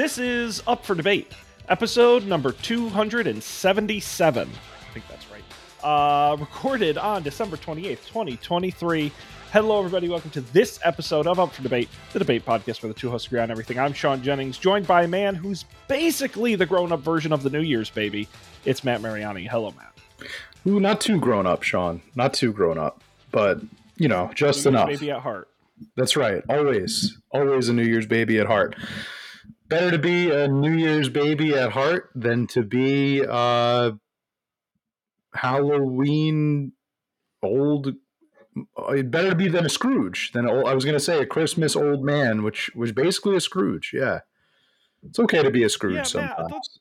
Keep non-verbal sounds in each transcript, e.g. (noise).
This is Up for Debate, episode number 277. I think that's right. Uh, recorded on December 28th, 2023. Hello, everybody. Welcome to this episode of Up for Debate, the debate podcast where the two hosts agree on everything. I'm Sean Jennings, joined by a man who's basically the grown up version of the New Year's baby. It's Matt Mariani. Hello, Matt. Ooh, not too grown up, Sean. Not too grown up, but you know, just New Year's enough. baby at heart. That's right. Always, always a New Year's baby at heart. Better to be a New Year's baby at heart than to be uh Halloween old. uh, Better to be than a Scrooge than I was going to say a Christmas old man, which was basically a Scrooge. Yeah, it's okay to be a Scrooge Yeah, Matt, sometimes.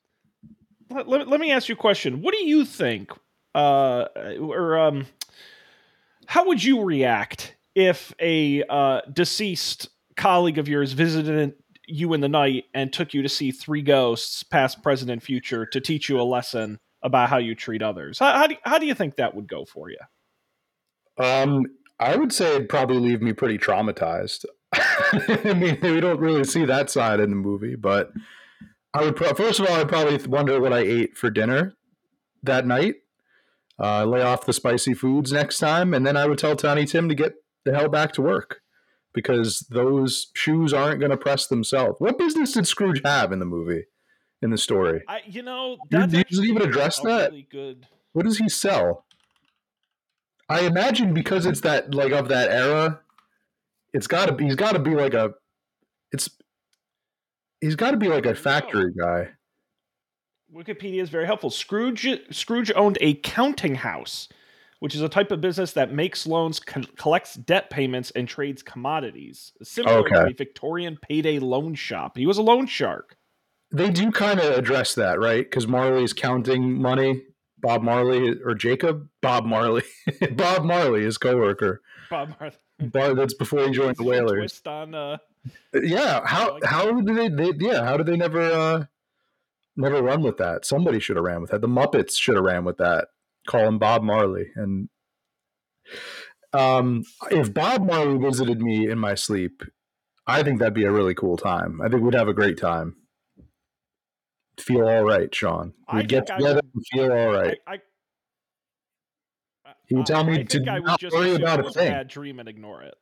let, let, let me ask you a question. What do you think, uh, or um, how would you react if a uh, deceased colleague of yours visited you in the night and took you to see three ghosts, past, present, and future, to teach you a lesson about how you treat others? How, how, do, how do you think that would go for you? Um, I would say it'd probably leave me pretty traumatized. (laughs) I mean, we don't really see that side in the movie, but I would pro- first of all, I'd probably wonder what I ate for dinner that night. Uh, lay off the spicy foods next time, and then I would tell Tiny Tim to get the hell back to work because those shoes aren't going to press themselves. What business did Scrooge have in the movie, in the story? I, you know, Did- you even address that? Really good. What does he sell? I imagine because it's that like of that era, it's got to be. He's got to be like a. It's. He's got to be like a factory guy. Wikipedia is very helpful. Scrooge Scrooge owned a counting house, which is a type of business that makes loans, co- collects debt payments, and trades commodities. Similar to a Victorian payday loan shop. He was a loan shark. They do kind of address that, right? Because Marley is counting money. Bob Marley or Jacob Bob Marley, (laughs) Bob Marley, his coworker. Bob Marley. Bar, that's before he joined the Wailers. Twist on uh, Yeah, how like how did they, they? Yeah, how did they never uh never run with that? Somebody should have ran with that. The Muppets should have ran with that. Call him Bob Marley. And um, if Bob Marley visited me in my sleep, I think that'd be a really cool time. I think we'd have a great time. Feel all right, Sean. We'd get I together would- and feel all right. I, I, He would tell me I to I not worry about a thing. bad dream and ignore it.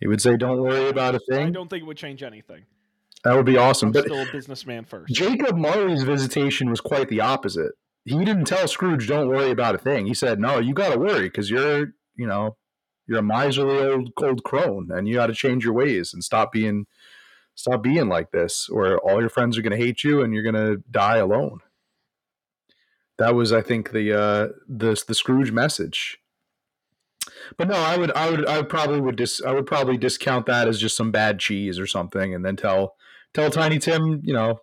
He would say, "Don't worry about a thing." don't think it would change anything. That would be awesome. I'm But still a businessman first. Jacob Marley's visitation was quite the opposite. He didn't tell Scrooge, "Don't worry about a thing." He said, "No, you got to worry because you're, you know, you're a miserly old old crone, and you got to change your ways and stop being, stop being like this, or all your friends are going to hate you and you're going to die alone." That was, I think, the uh, the the Scrooge message. But no, I would, I would, I probably would dis, I would probably discount that as just some bad cheese or something, and then tell tell Tiny Tim, you know,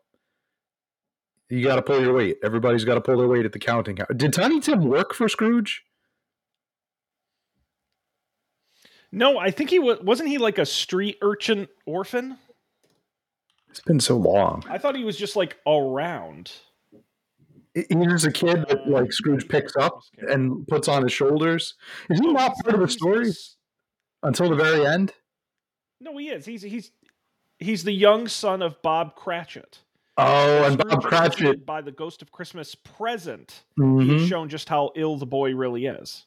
you got to pull your weight. Everybody's got to pull their weight at the counting house. Did Tiny Tim work for Scrooge? No, I think he was. Wasn't he like a street urchin orphan? It's been so long. I thought he was just like around. He- He's a kid that like Scrooge picks up and puts on his shoulders. Is he not part of the story until the very end? No, he is. He's he's he's the young son of Bob Cratchit. Oh, and Bob Cratchit. by the ghost of Christmas present. Mhm. He's shown just how ill the boy really is.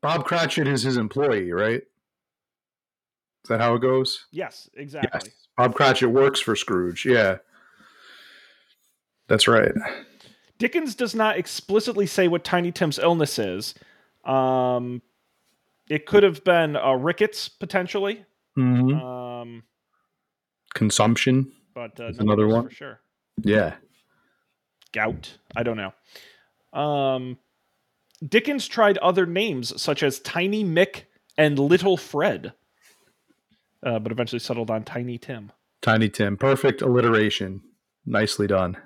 Bob Cratchit is his employee, right? Is that how it goes? Yes, exactly. Yes. Bob Cratchit works for Scrooge. Yeah. That's right. Dickens does not explicitly say what Tiny Tim's illness is. Um, it could have been uh, rickets potentially, hmm um, Consumption. but uh, another one. for sure. Yeah. gout. I don't know. Um, Dickens tried other names such as Tiny Mick and Little Fred, uh, but eventually settled on Tiny Tim. Tiny Tim. Perfect alliteration. Nicely done.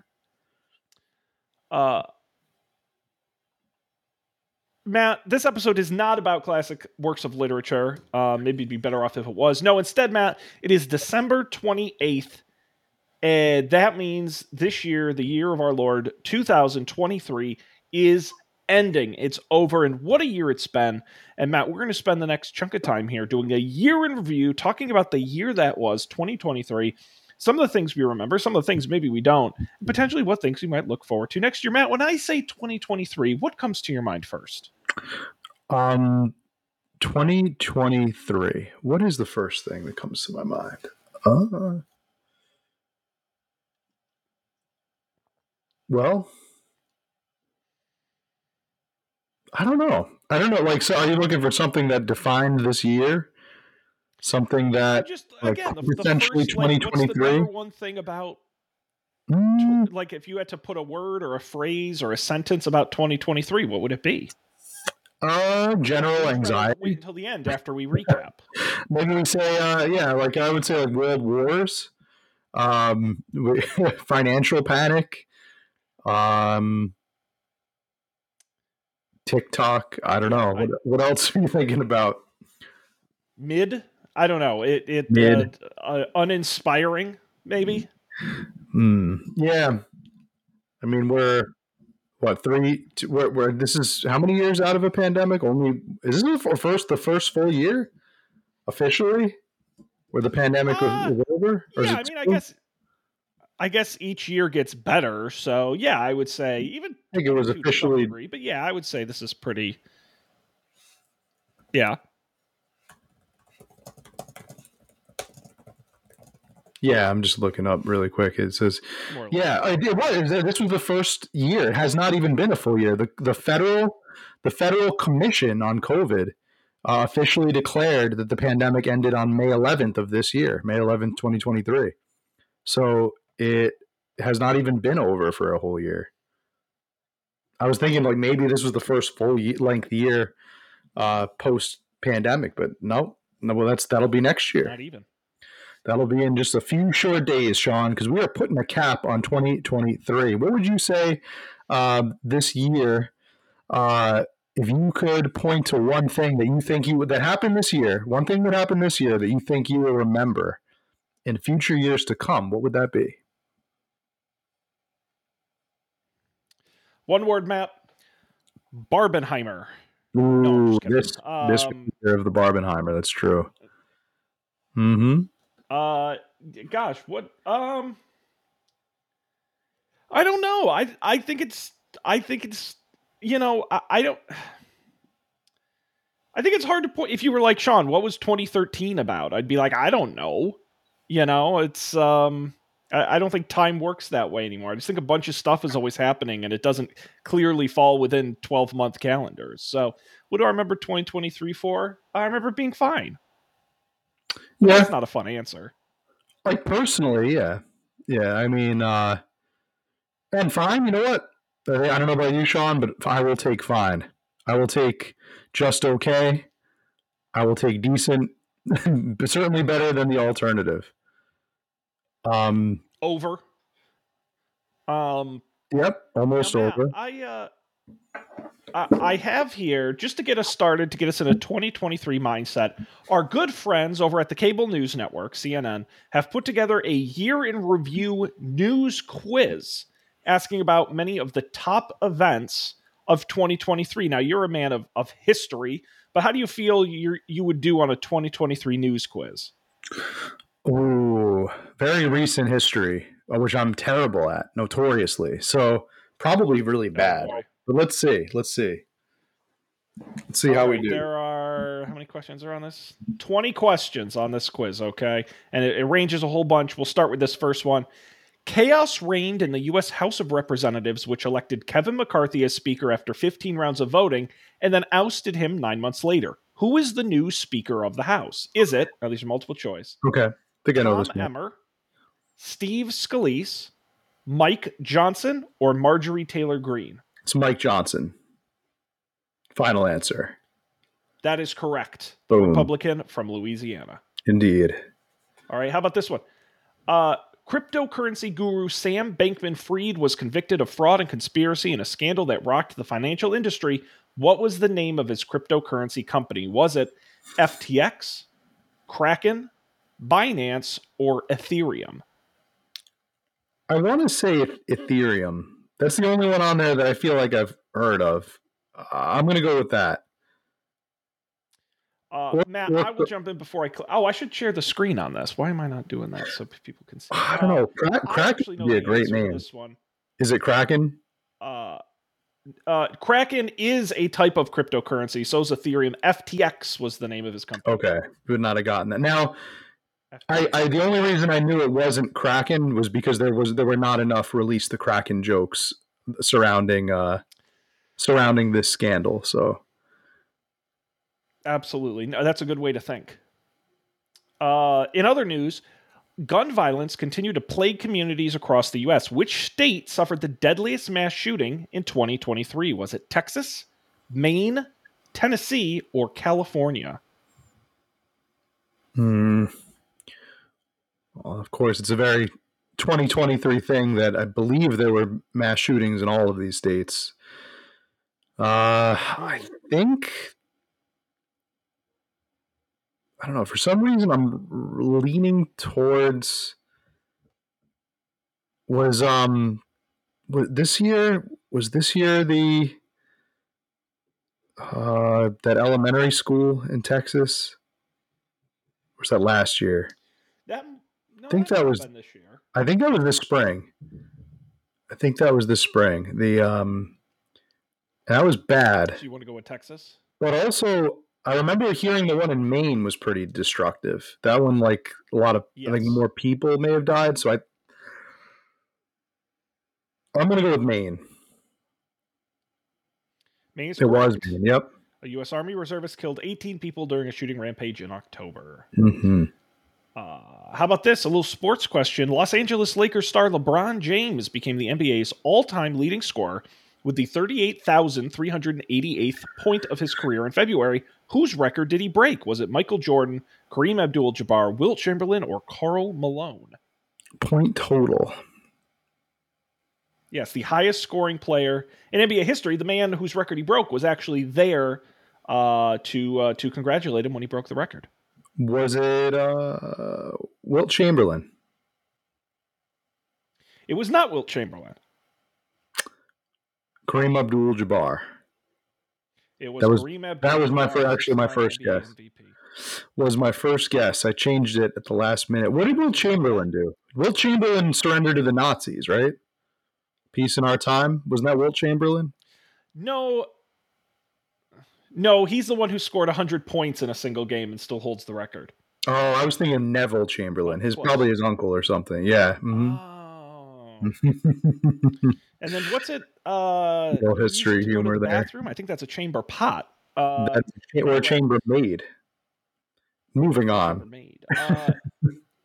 Uh, Matt, this episode is not about classic works of literature. Uh, maybe it'd be better off if it was. No, instead, Matt, it is December 28th. And that means this year, the year of our Lord 2023, is ending. It's over. And what a year it's been. And Matt, we're going to spend the next chunk of time here doing a year in review, talking about the year that was 2023, some of the things we remember, some of the things maybe we don't, and potentially what things we might look forward to next year. Matt, when I say 2023, what comes to your mind first? Um, 2023. What is the first thing that comes to my mind? Uh, well, I don't know. I don't know. Like, so are you looking for something that defined this year? Something that just like, again, the, potentially the first, like, what's the 2023? one thing about Mm, like if you had to put a word or a phrase or a sentence about 2023, what would it be? uh, general anxiety. Wait until the end after we recap. (laughs) Maybe we say, uh, yeah, like I would say, like world wars, um, (laughs) financial panic, um, TikTok. I don't know. What, what else (laughs) are you thinking about? Mid, I don't know. It it Mid. Uh, uh, uninspiring maybe. Hmm. Yeah. I mean, we're what three? Two, we're, we're this is how many years out of a pandemic? Only is this the first the first full year officially where the pandemic was, Uh, was over? Or is yeah, I mean, I guess I guess each year gets better. So yeah, I would say even I think it was 22 to some officially degree, but yeah, I would say this is pretty. Yeah, Yeah, I'm just looking up really quick. It says, more or less. yeah, I did. What is that? This was the first year. It has not even been a full year. The the federal the federal commission on COVID uh, officially declared that the pandemic ended on May 11th of this year, May 11th, 2023. So it has not even been over for a whole year. I was thinking like maybe this was the first full length year uh, post pandemic, but no, no. Well, that's that'll be next year. Not even. That'll be in just a few short days, Sean, because we are putting a cap on 2023. What would you say um, this year? Uh, if you could point to one thing that you think you would that happened this year, one thing that happened this year that you think you will remember in future years to come, what would that be? One word map. Barbenheimer. Ooh, kidding. this this Um, year of the Barbenheimer. That's true. Mm-hmm. Uh, gosh, what? Um, I don't know. I I think it's I think it's you know I, I don't. I think it's hard to point. If you were like Sean, what was 2013 about? I'd be like, I don't know. You know, it's um. I I don't think time works that way anymore. I just think a bunch of stuff is always happening and it doesn't clearly fall within 12 month calendars. So, what do I remember 2023 for? I remember being fine. Yeah, That's not a fun answer. like personally, yeah, yeah. I mean, uh, and fine. You know what? I I don't know about you, Sean, but I will take fine. I will take just okay. I will take decent, (laughs) but certainly better than the alternative. Um. Over. Um, Yep. Almost over. I uh, I I have here just to get us started, to get us in a 2023 mindset. Our good friends over at the Cable News Network (CNN) have put together a year in review news quiz, asking about many of the top events of 2023. Now, you're a man of of history, but how do you feel you you would do on a 2023 news quiz? Ooh, very recent history, uh, which I'm terrible at, notoriously. So probably really bad. boy. but let's see. Let's see. Let's see how we do. There are how many questions are on this? Twenty questions on this quiz, okay, and it, it ranges a whole bunch. We'll start with this first one. Chaos reigned in the U.S. House of Representatives, which elected Kevin McCarthy as Speaker after 15 rounds of voting, and then ousted him nine months later. Who is the new Speaker of the House? Is it? Now these are multiple choice. Okay. Think I know Tom this one. Emmer, Steve Scalise, Mike Johnson, or Marjorie Taylor Greene? It's Mike Johnson. Final answer. That is correct. Boom. Republican from Louisiana. Indeed. All right, how about this one? Uh, cryptocurrency guru Sam Bankman Fried was convicted of fraud and conspiracy in a scandal that rocked the financial industry. What was the name of his cryptocurrency company? Was it FTX, Kraken, Binance, or Ethereum? I want to say Ethereum. That's the only one on there that I feel like I've heard of. Uh, I'm going to go with that. Uh, What- Matt, what I will jump in before I. Cl- oh, I should share the screen on this. Why am I not doing that so people can see? (sighs) I don't Uh, know. Cra- I Kraken actually know would be a great name. This one. Is it Kraken? Uh, uh, Kraken is a type of cryptocurrency. So is Ethereum. FTX was the name of his company. Okay, would not have gotten that. Now, I, I the only reason I knew it wasn't Kraken was because there was there were not enough release the Kraken jokes surrounding uh surrounding this scandal. So Absolutely. No, that's a good way to think. Uh, in other news, gun violence continued to plague communities across the U.S. Which state suffered the deadliest mass shooting in 2023? Was it Texas, Maine, Tennessee, or California? Hmm. Well, of course, it's a very 2023 thing that I believe there were mass shootings in all of these states. Uh, I think. I don't know. For some reason, I'm leaning towards. Was um, was this year? Was this year the uh that elementary school in Texas? Was that last year? Think that was- this year. I think that was this spring. I think that was this spring. The um that was bad. So you want to go with Texas? But also I remember hearing the one in Maine was pretty destructive. That one like a lot of I think more people may have died, so I I'm gonna go with Maine. Maine is It was. Maine, yep. A U.S. Army reservist killed 18 people during a shooting rampage in October. hmm Uh, how about this? A little sports question. Los Angeles Lakers star LeBron James became the NBA's all time leading scorer with the 38,388th point of his career in February. Whose record did he break? Was it Michael Jordan, Kareem Abdul Jabbar, Wilt Chamberlain, or Karl Malone? Point total. Yes, the highest scoring player in NBA history. The man whose record he broke was actually there uh, to uh, to congratulate him when he broke the record. Was it uh Wilt Chamberlain? It was not Wilt Chamberlain. Kareem Abdul Jabbar. It was, That was- that was my Jabbar, fir- actually my first NBA guess. MVP. was my first guess. I changed it at the last minute. What did Will Chamberlain do? Will Chamberlain surrendered to the Nazis, right? Peace in our time. Wasn't that Will Chamberlain? No, no, he's the one who scored 100 points in a single game and still holds the record. Oh, I was thinking Neville Chamberlain. His probably his uncle or something. Yeah. mhm. Oh. Mm-hmm. and then what's it? Uh, (laughs) used history to go to humor the there. Bathroom. I think that's a chamber pot. Uh, That's or chambermaid. Moving on. Chambermaid. Uh,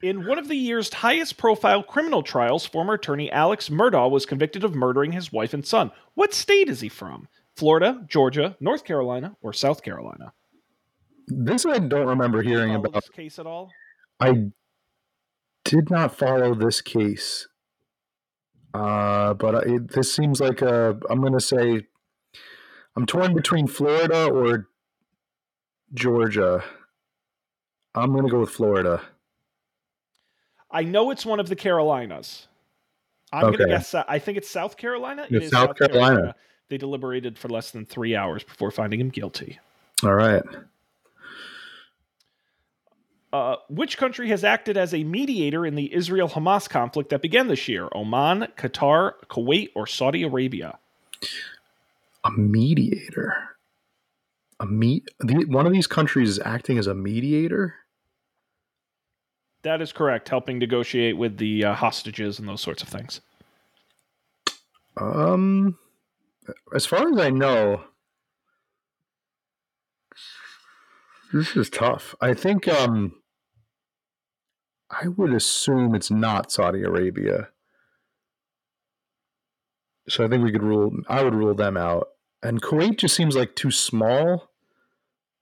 in one of the year's highest profile criminal trials, former attorney Alex Murdaugh was convicted of murdering his wife and son. What state is he from? Florida, Georgia, North Carolina, or South Carolina? This I don't remember hearing about. this case at all? I did not follow this case, uh, but I, it, this seems like a. I'm going to say I'm torn between Florida or Georgia. I'm going to go with Florida. I know it's one of the Carolinas. I'm Okay. gonna guess. I think it's South Carolina. It It's is South Carolina. They deliberated for less than three hours before finding him guilty. All right. Uh, which country has acted as a mediator in the Israel Hamas conflict that began this year? Oman, Qatar, Kuwait, or Saudi Arabia? A mediator. A me- the, one of these countries is acting as a mediator. That is correct, helping negotiate with the uh, hostages and those sorts of things. Um, as far as I know, this is tough. I think um, I would assume it's not Saudi Arabia. So I think we could rule. I would rule them out. And Kuwait just seems like too small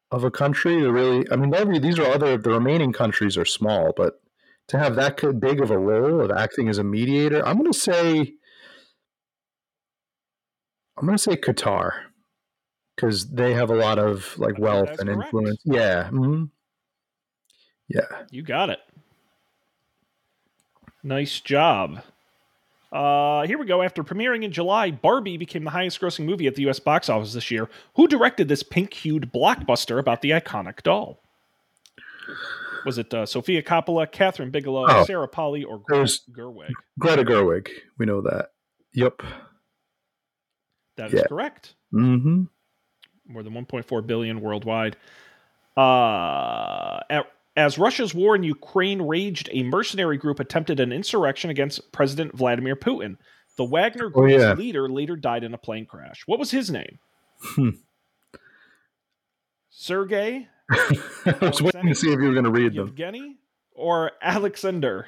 of a country to really. I mean, every these are other. The remaining countries are small, but to have that big of a role of acting as a mediator, I'm going to say. I'm going to say Qatar because they have a lot of like wealth and correct. influence. Yeah. mhm. Yeah. You got it. Nice job. Uh, here we go. After premiering in July, Barbie became the highest grossing movie at the US box office this year. Who directed this pink hued blockbuster about the iconic doll? Was it uh, Sofia Coppola, Kathryn Bigelow, Oh. Sarah Polley, or Greta Gerwig? Greta Gerwig. We know that. Yep. That is Yeah. correct. Mm-hmm. more than 1.4 billion worldwide. Uh, at- as Russia's war in Ukraine raged, a mercenary group attempted an insurrection against President Vladimir Putin. The Wagner Oh, group's yeah. leader later died in a plane crash. What was his name? Hmm. Sergei, (laughs) I was waiting to see if you were going to read them. Yevgeny, or Alexander?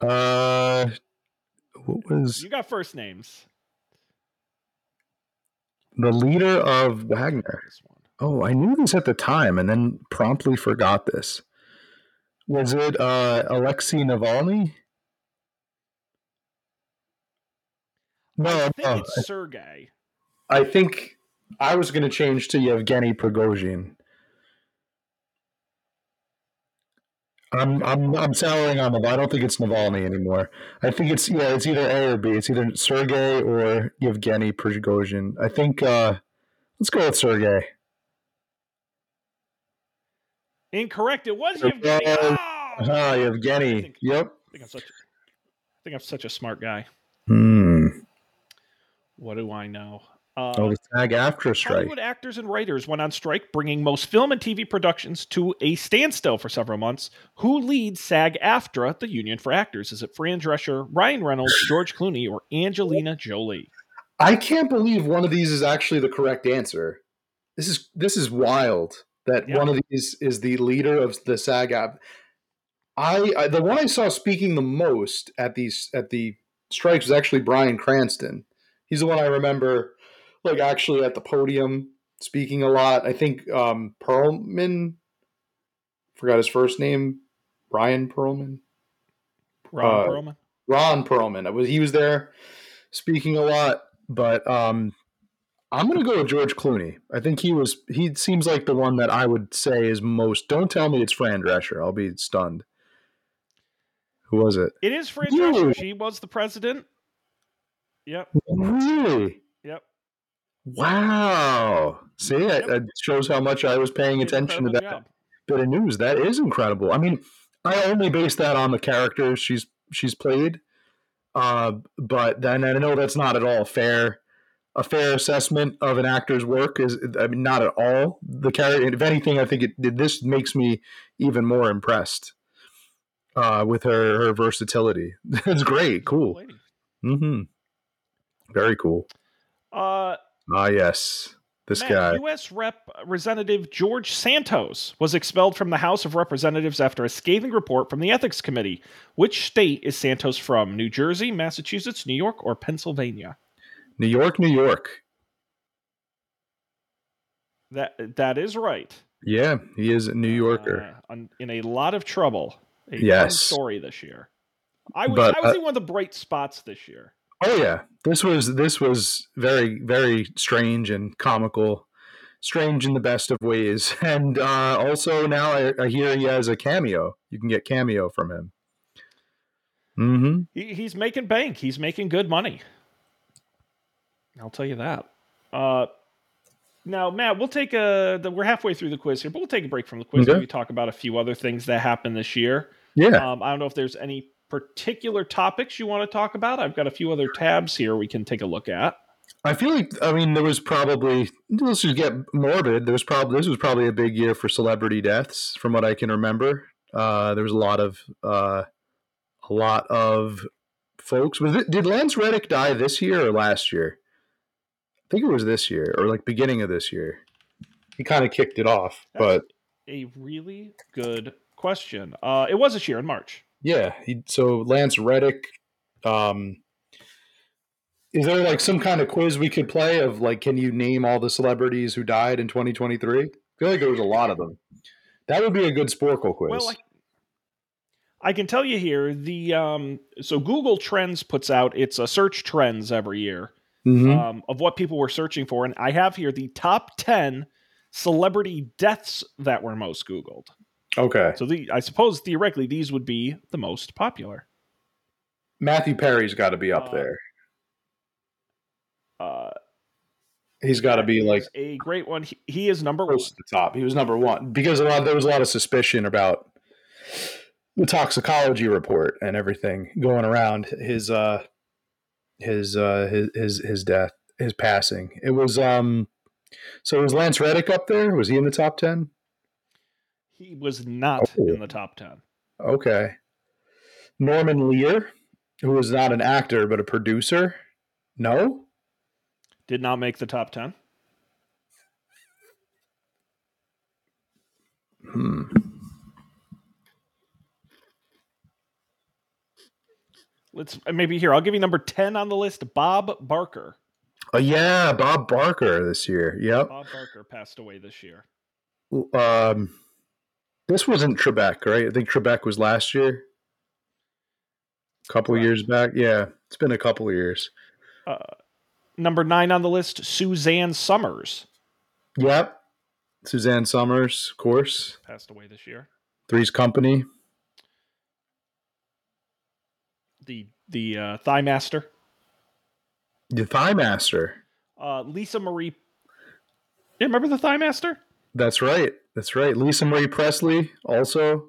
Uh, what was You got first names. The leader of Wagner? Oh, I knew this at the time and then promptly forgot this. Was it uh, Alexei Navalny? No, I think no. it's Sergei. I think I was going to change to Yevgeny Prigozhin. I'm I'm I'm souring on Navalny. I don't think it's Navalny anymore. I think it's yeah, it's either A or B. It's either Sergey or Yevgeny Prigozhin. I think uh let's go with Sergey. Incorrect. It was Yevgeny. was- Oh! Ah, I Yevgeny. think- Yep. I think I'm such. I think I'm such a smart guy. Hmm. What do I know? Uh, Oh, the SAG-AFTRA strike. Hollywood actors and writers went on strike, bringing most film and TV productions to a standstill for several months. Who leads SAG-AFTRA, the union for actors? Is it Fran Drescher, Ryan Reynolds, George Clooney, or Angelina Jolie? I can't believe one of these is actually the correct answer. This is this is wild that Yeah. one of these is the leader of the SAG app. I, I the one I saw speaking the most at these at the strikes was actually Bryan Cranston. He's the one I remember like actually at the podium speaking a lot. I think um Perlman forgot his first name, Brian Perlman. Ron Uh, Perlman. Ron Perlman. I was he was there speaking a lot, but um I'm gonna go with George Clooney. I think he was he seems like the one that I would say is most don't tell me it's Fran Drescher. I'll be stunned. Who was it? It is Fran Drescher. She was the president. Yep. Really? Yep. Wow. See, it, Yep. it shows how much I was paying attention to that job. bit of news. That is incredible. I mean, I only base that on the characters she's she's played. Uh, but then I know that's not at all fair. A fair assessment of an actor's work is, I mean, not at all. The character, if anything, I think it this makes me even more impressed uh, with her her versatility. (laughs) That's great, cool. Lady. hmm Very cool. Uh, Ah, yes, this Matt, guy. U.S. Rep. Representative George Santos was expelled from the House of Representatives after a scathing report from the Ethics Committee. Which state is Santos from? New Jersey, Massachusetts, New York, or Pennsylvania? New York, New York. That that is right. Yeah, he is a New Yorker. Uh, in a lot of trouble. A Yes. story this year. I was But, I was uh, in one of the bright spots this year. Oh yeah, this was this was very very strange and comical, strange in the best of ways. (laughs) And uh, also now I, I hear he has a cameo. You can get cameo from him. Mm-hmm. He, he's making bank. He's making good money. I'll tell you that. Uh, now, Matt, we'll take a. The, we're halfway through the quiz here, but we'll take a break from the quiz. Okay. Maybe talk about a few other things that happened this year. Yeah. Um, I don't know if there's any particular topics you want to talk about. I've got a few other tabs here we can take a look at. I feel like I mean there was probably let's just get morbid. There was probably this was probably a big year for celebrity deaths, from what I can remember. Uh, there was a lot of uh, a lot of folks. Was it, did Lance Reddick die this year or last year? I think it was this year or like beginning of this year. He kind of kicked it off, but A really good question. Uh, it was this year in March. Yeah. He, so Lance Reddick. Um, is there like some kind of quiz we could play of like, can you name all the celebrities who died in 2023? I feel like there was a lot of them. That would be a good Sporcle quiz. Well, I, I can tell you here the um, so Google Trends puts out its uh, search trends every year Mhm. um, of what people were searching for, and I have here the top ten celebrity deaths that were most Googled. Okay. So the I suppose theoretically these would be the most popular. Matthew Perry's got to be up Uh, there. Uh, He's got to be like a great one. He, he is number one. to the top. He was number one because a lot there was a lot of suspicion about the toxicology report and everything going around his uh his uh his his his death his passing. It was um so was Lance Reddick up there? Was he in the top ten? He was not Oh. in the top ten. Okay. Norman Lear, who was not an actor but a producer. No? Did not make the top ten. Hmm. Let's uh, maybe here. I'll give you number ten on the list. Bob Barker. Oh yeah, Bob Barker this year. Yep. Bob Barker passed away this year. Um, this wasn't Trebek, right? I think Trebek was last year. A couple years back. Yeah, it's been a couple of years. Uh, number nine on the list. Suzanne Somers Yep. Suzanne Somers, of course. passed away this year. Three's Company. The the uh, Thigh Master. The Thigh Master. Uh, Lisa Marie. Yeah, remember the Thigh Master? That's right. That's right. Lisa Marie Presley also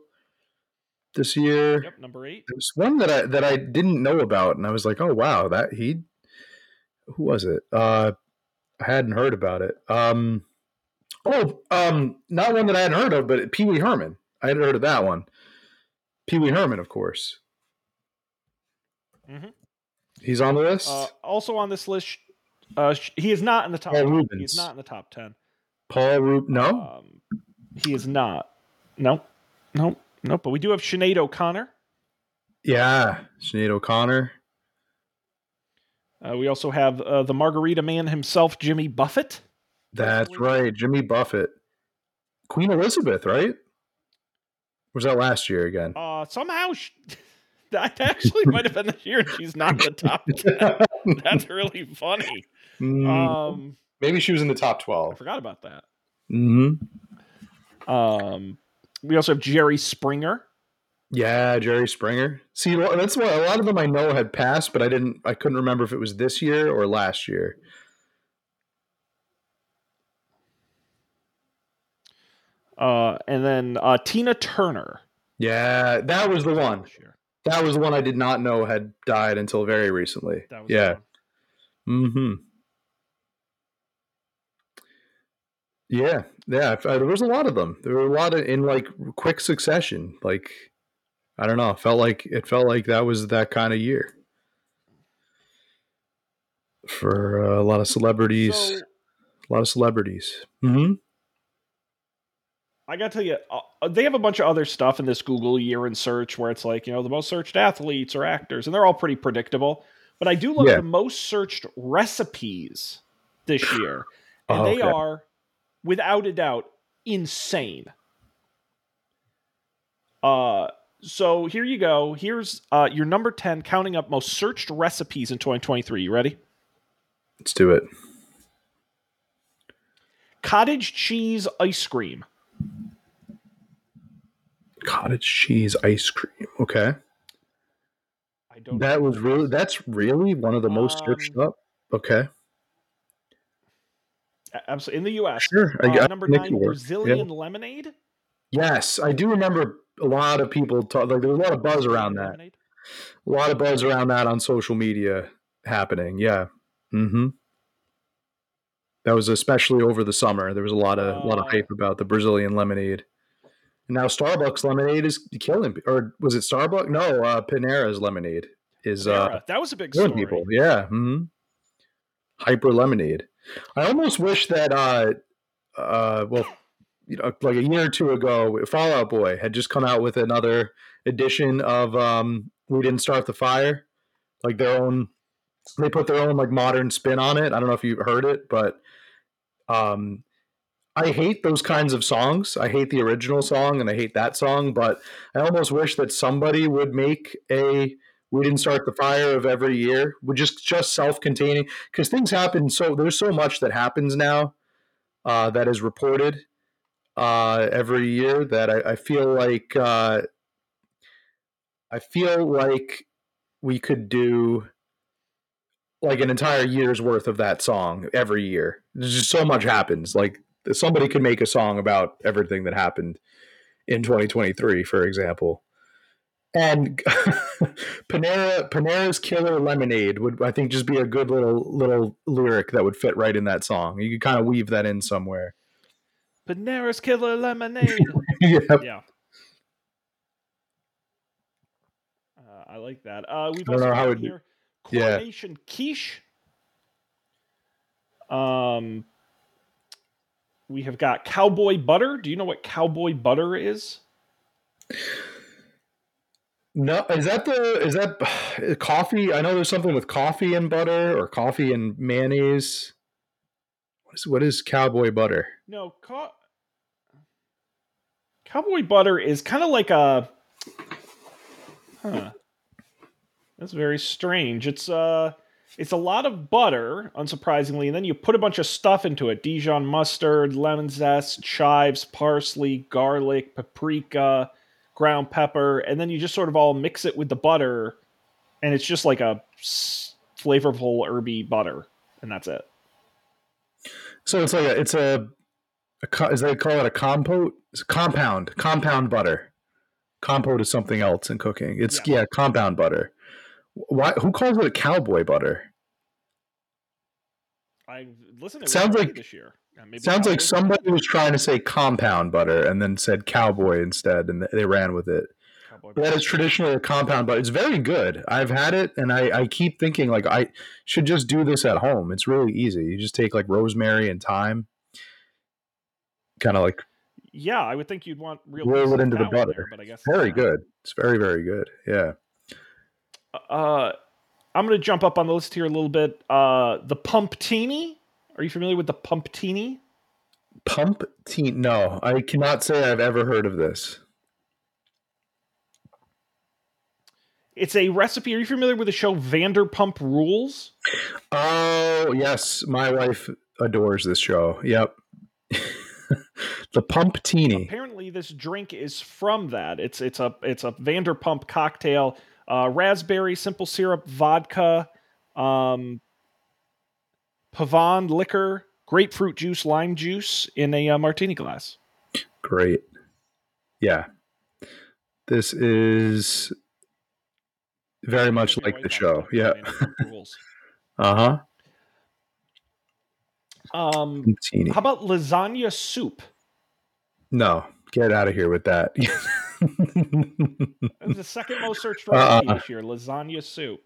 this year. Yep, number eight. There's one that I that I didn't know about, and I was like, oh wow, that he who was it? Uh I hadn't heard about it. Um oh, um not one that I hadn't heard of, but Pee Wee Herman. I hadn't heard of that one. Pee Wee Herman, of course. Mhm. He's on the list. Uh, also on this list, uh, he is not in the top. Paul 10. Rubens. He is not in the top ten. Paul Roop no? Um, he is not. No, no, no. But we do have Sinead O'Connor. yeah. Sinead O'Connor. Uh, we also have uh, the Margarita Man himself, Jimmy Buffett. That's right. Jimmy Buffett. Queen Elizabeth, right? Or was that last year again? Uh, somehow sh- (laughs) that actually (laughs) might have been this year. and She's not the top (laughs) ten. That's really funny. Mm, Um, maybe she was in the top twelve. I 12. forgot about that. Mm-hmm. Um, we also have Jerry Springer. Yeah, Jerry Springer. See, that's why a lot of them I know had passed, but I didn't. I couldn't remember if it was this year or last year. Uh, and then uh, Tina Turner. Yeah, that was the one. That was the one I did not know had died until very recently. That was yeah. Mm-hmm. Yeah, yeah. I- there was a lot of them. There were a lot of in like quick succession. Like, I don't know. It felt like it felt like that was that kind of year for uh, a lot of celebrities. So, a lot of celebrities. Mm-hmm. I gotta tell you, uh, they have a bunch of other stuff in this Google year in search where it's like, you know, the most searched athletes or actors, and they're all pretty predictable. But I do love Yeah. the most searched recipes this year, and Oh, they okay. are, without a doubt, insane. Uh, so here you go. Here's uh, your number 10 counting up most searched recipes in 2023. You ready? Let's do it. Cottage cheese ice cream. Cottage cheese ice cream. Okay, I don't that was really. That's really one of the most searched Um, up. Okay, absolutely in the U.S. sure. I Uh, number nine. Brazilian lemonade. Yes, I do remember a lot of people talk. Like there was a lot of buzz around that. Lemonade. A lot of buzz around that on social media happening. Yeah. Mm-hmm. That was especially over the summer. There was a lot of a lot of Uh, hype about the Brazilian lemonade. And now Starbucks lemonade is killing. Or was it Starbucks? No, uh, Panera's lemonade is uh, that was a big killing story. people. Yeah. hmm Hyper lemonade. I almost wish that. Uh, uh, well, you know, like a year or two ago, Fall Out Boy had just come out with another edition of um, "We Didn't Start the Fire," like their own. They put their own like modern spin on it. I don't know if you heard it, but um, I hate those kinds of songs. I hate the original song and I hate that song, but I almost wish that somebody would make a "We Didn't Start the Fire" of every year, We just just self-containing because things happen. So there's so much that happens now uh, that is reported uh, every year that I, I feel like uh, I feel like we could do like an entire year's worth of that song every year. There's just so much happens. Like somebody could make a song about everything that happened in 2023, for example. And (laughs) Panera Panera's Killer Lemonade would I think just be a good little little lyric that would fit right in that song. You could kind of weave that in somewhere. Panera's Killer Lemonade. (laughs) yep. Yeah. Uh, I like that. Uh, we've don't also know how got here yeah. Quiche. Um, we have got Cowboy Butter. Do you know what Cowboy Butter is? No, is that the is that (sighs) coffee? I know there's something with coffee and butter or coffee and mayonnaise. What is what is cowboy butter? No, cow- Cowboy Butter is kind of like a. Huh. That's very strange. It's uh it's a lot of butter, unsurprisingly, and then you put a bunch of stuff into it: Dijon mustard, lemon zest, chives, parsley, garlic, paprika, ground pepper, and then you just sort of all mix it with the butter, and it's just like a flavorful herby butter, and that's it. So it's like a it's a, a is they call it a compote? It's a compound compound butter. Compote is something else in cooking. It's Yeah. yeah, compound butter. Why? Who calls it a cowboy butter? I listen. It Sounds like- this year. Yeah, maybe Sounds like somebody was trying to say compound butter and then said cowboy instead, and they ran with it. Cowboy That is traditionally a compound, but it's very good. I've had it, and I, I keep thinking like I should just do this at home. It's really easy. You just take like rosemary and thyme, kind of like Yeah, I would think you'd want real Roll it into the in there, butter. but I guess very not. good. It's very very good. Yeah. Uh, I'm gonna jump up on the list here a little bit. Uh, the pumptini. Are you familiar with the pumptini? Pump tea. No, I cannot say I've ever heard of this. It's a recipe. Are you familiar with the show Vanderpump Rules? Oh yes, my wife adores this show. Yep. (laughs) the pumptini. Apparently, this drink is from that. It's it's a it's a Vanderpump cocktail. Uh, raspberry, simple syrup, vodka, um, Pavan liquor, grapefruit juice, lime juice in a uh, martini glass. Great. Yeah. This is very much like the show. Yeah. (laughs) Uh huh. Um, Teeny. how about lasagna soup? No, get out of here with that. (laughs) It was the second most searched Uh-uh. recipe this year. Lasagna soup.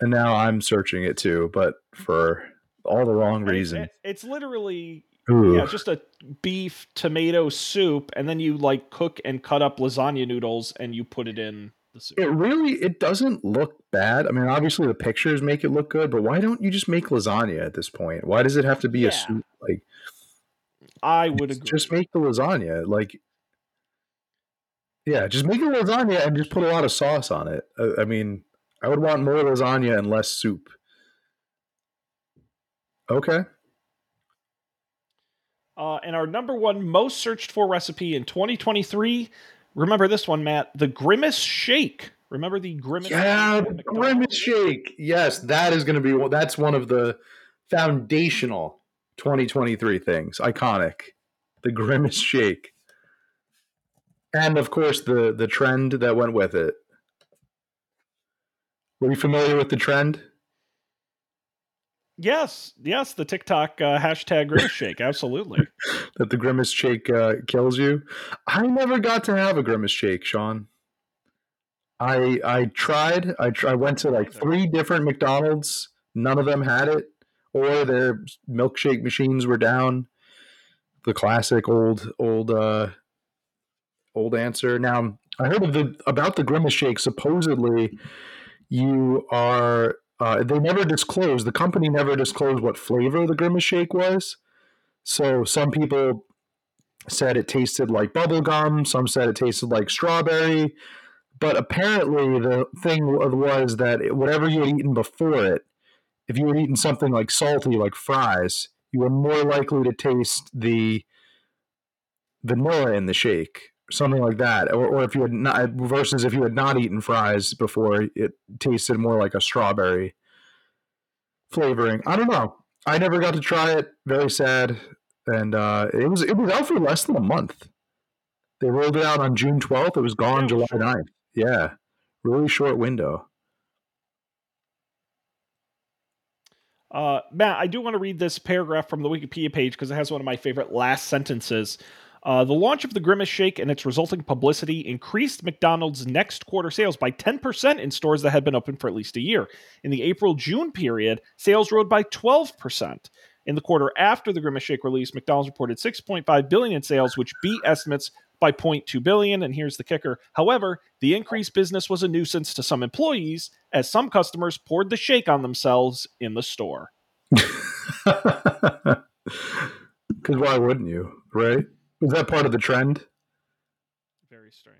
and now I'm searching it too, but for all the wrong And it- it's literally Ooh. yeah, just a beef tomato soup, and then you like cook and cut up lasagna noodles, and you put it in the soup. It really it doesn't look bad. I mean, obviously the pictures make it look good, but why don't you just make lasagna at this point? Why does it have to be Yeah. a soup? Like I would just, agree. just make the lasagna. Like yeah, just make a lasagna and just put a lot of sauce on it. Uh, I mean, I would want more lasagna and less soup. Okay. Uh, and our number one most searched for recipe in 2023. Remember this one, Matt? The Grimace Shake. Remember the Grimace? Yeah, Shake the grimace shake. Yes, that is going to be that's one of the foundational 2023 things. Iconic. The grimace shake. And of course the the trend that went with it. Were you familiar with the trend? Yes, yes, the TikTok uh, hashtag Grimace Shake. Absolutely. (laughs) That the grimace shake uh, kills you? I never got to have a grimace shake, Sean. I I tried. I tr- I went to like three different McDonald's. None of them had it, or their milkshake machines were down. The classic old old uh old answer. Now I heard of the about the grimace shake. Supposedly, you are. Uh, they never disclosed. The company never disclosed what flavor the grimace shake was. So some people said it tasted like bubble gum. Some said it tasted like strawberry. But apparently, the thing was that whatever you had eaten before it, if you had eaten something like salty, like fries, you were more likely to taste the vanilla in the shake. Something like that, or, or if you had not versus if you had not eaten fries before, it tasted more like a strawberry flavoring. I don't know. I never got to try it. Very sad, and uh, it was it was out for less than a month. They rolled it out on June twelfth. It was gone Yeah, July sure. 9th. Yeah, really short window. Uh, Matt, I do want to read this paragraph from the Wikipedia page because it has one of my favorite last sentences. Uh, the launch of the Grimace Shake and its resulting publicity increased McDonald's next quarter sales by 10% in stores that had been open for at least a year. In the April June period, sales rose by 12%. In the quarter after the Grimace Shake release, McDonald's reported 6.5 billion in sales, which beat estimates by 0.2 billion. And here's the kicker. However, the increased business was a nuisance to some employees as some customers poured the shake on themselves in the store. (laughs) Because why wouldn't you, right? Is that part of the trend? Very strange.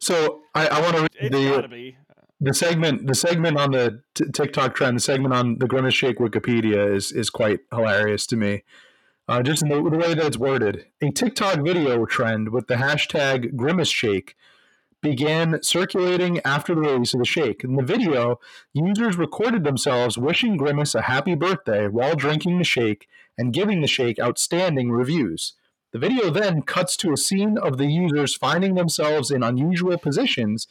So I, I want to read the the segment the segment on the t- TikTok trend, the segment on the Grimace Shake Wikipedia is is quite hilarious to me. Uh, just in the, the way that it's worded, a TikTok video trend with the hashtag Grimace Shake began circulating after the release of the shake. In the video, users recorded themselves wishing Grimace a happy birthday while drinking the shake and giving the shake outstanding reviews. The video then cuts to a scene of the users finding themselves in unusual positions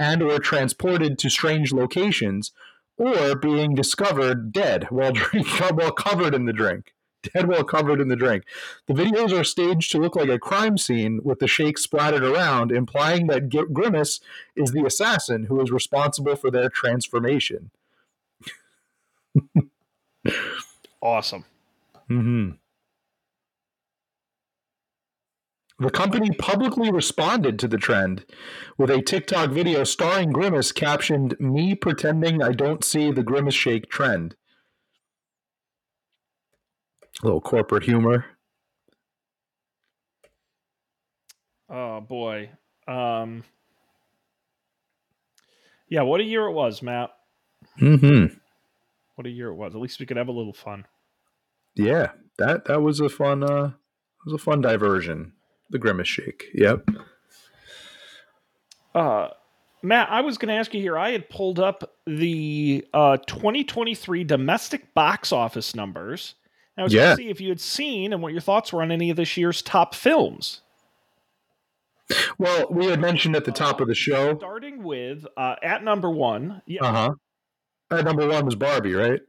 and or transported to strange locations or being discovered dead while (laughs) drink while covered in the drink dead while covered in the drink the videos are staged to look like a crime scene with the shake splattered around implying that G- grimace is the assassin who is responsible for their transformation (laughs) Awesome. mm-hmm. The company publicly responded to the trend with a TikTok video starring Grimace captioned, Me pretending I don't see the Grimace Shake trend. A little corporate humor. Oh boy. Um Yeah, what a year it was, Matt. Mm-hmm. What a year it was. At least we could have a little fun. Yeah, that that was a fun uh was a fun diversion. The Grimace Shake. Yep. Uh Matt, I was going to ask you here. I had pulled up the uh, 2023 domestic box office numbers. And I was Yeah. going to see if you had seen and what your thoughts were on any of this year's top films. Well, we had mentioned at the top of the show. Starting with uh, at number one, yeah, Uh-huh. At number one was Barbie, right?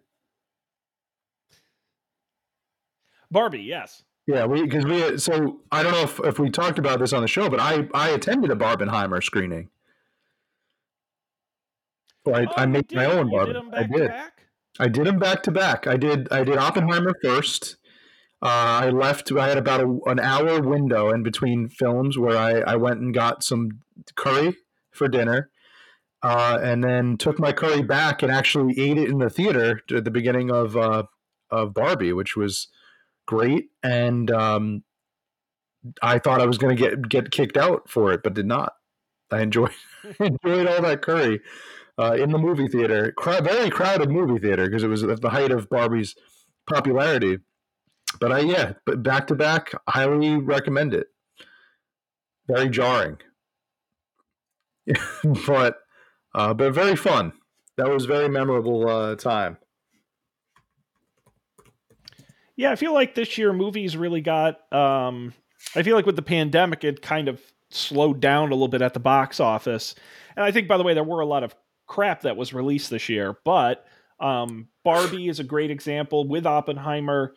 Barbie. Yes. Yeah, we because we so I don't know if, if we talked about this on the show, but I I attended a Barbenheimer screening. So I, Oh, I made my own You Barben. did 'em I did. I did them back to back. I did I did Oppenheimer first. Uh, I left. I had about a, an hour window in between films where I, I went and got some curry for dinner, uh, and then took my curry back and actually ate it in the theater at the beginning of uh, of Barbie, which was great. And um, I thought I was going to get get kicked out for it, but did not. I enjoyed (laughs) enjoyed all that curry uh, in the movie theater. Cra- very crowded movie theater because it was at the height of Barbie's popularity. But I yeah, but back to back, highly recommend it. Very jarring, (laughs) but uh, but very fun. That was very memorable uh, time. Yeah, I feel like this year movies really got. Um, I feel like with the pandemic, it kind of slowed down a little bit at the box office. And I think, by the way, there were a lot of crap that was released this year. But um, Barbie is a great example with Oppenheimer.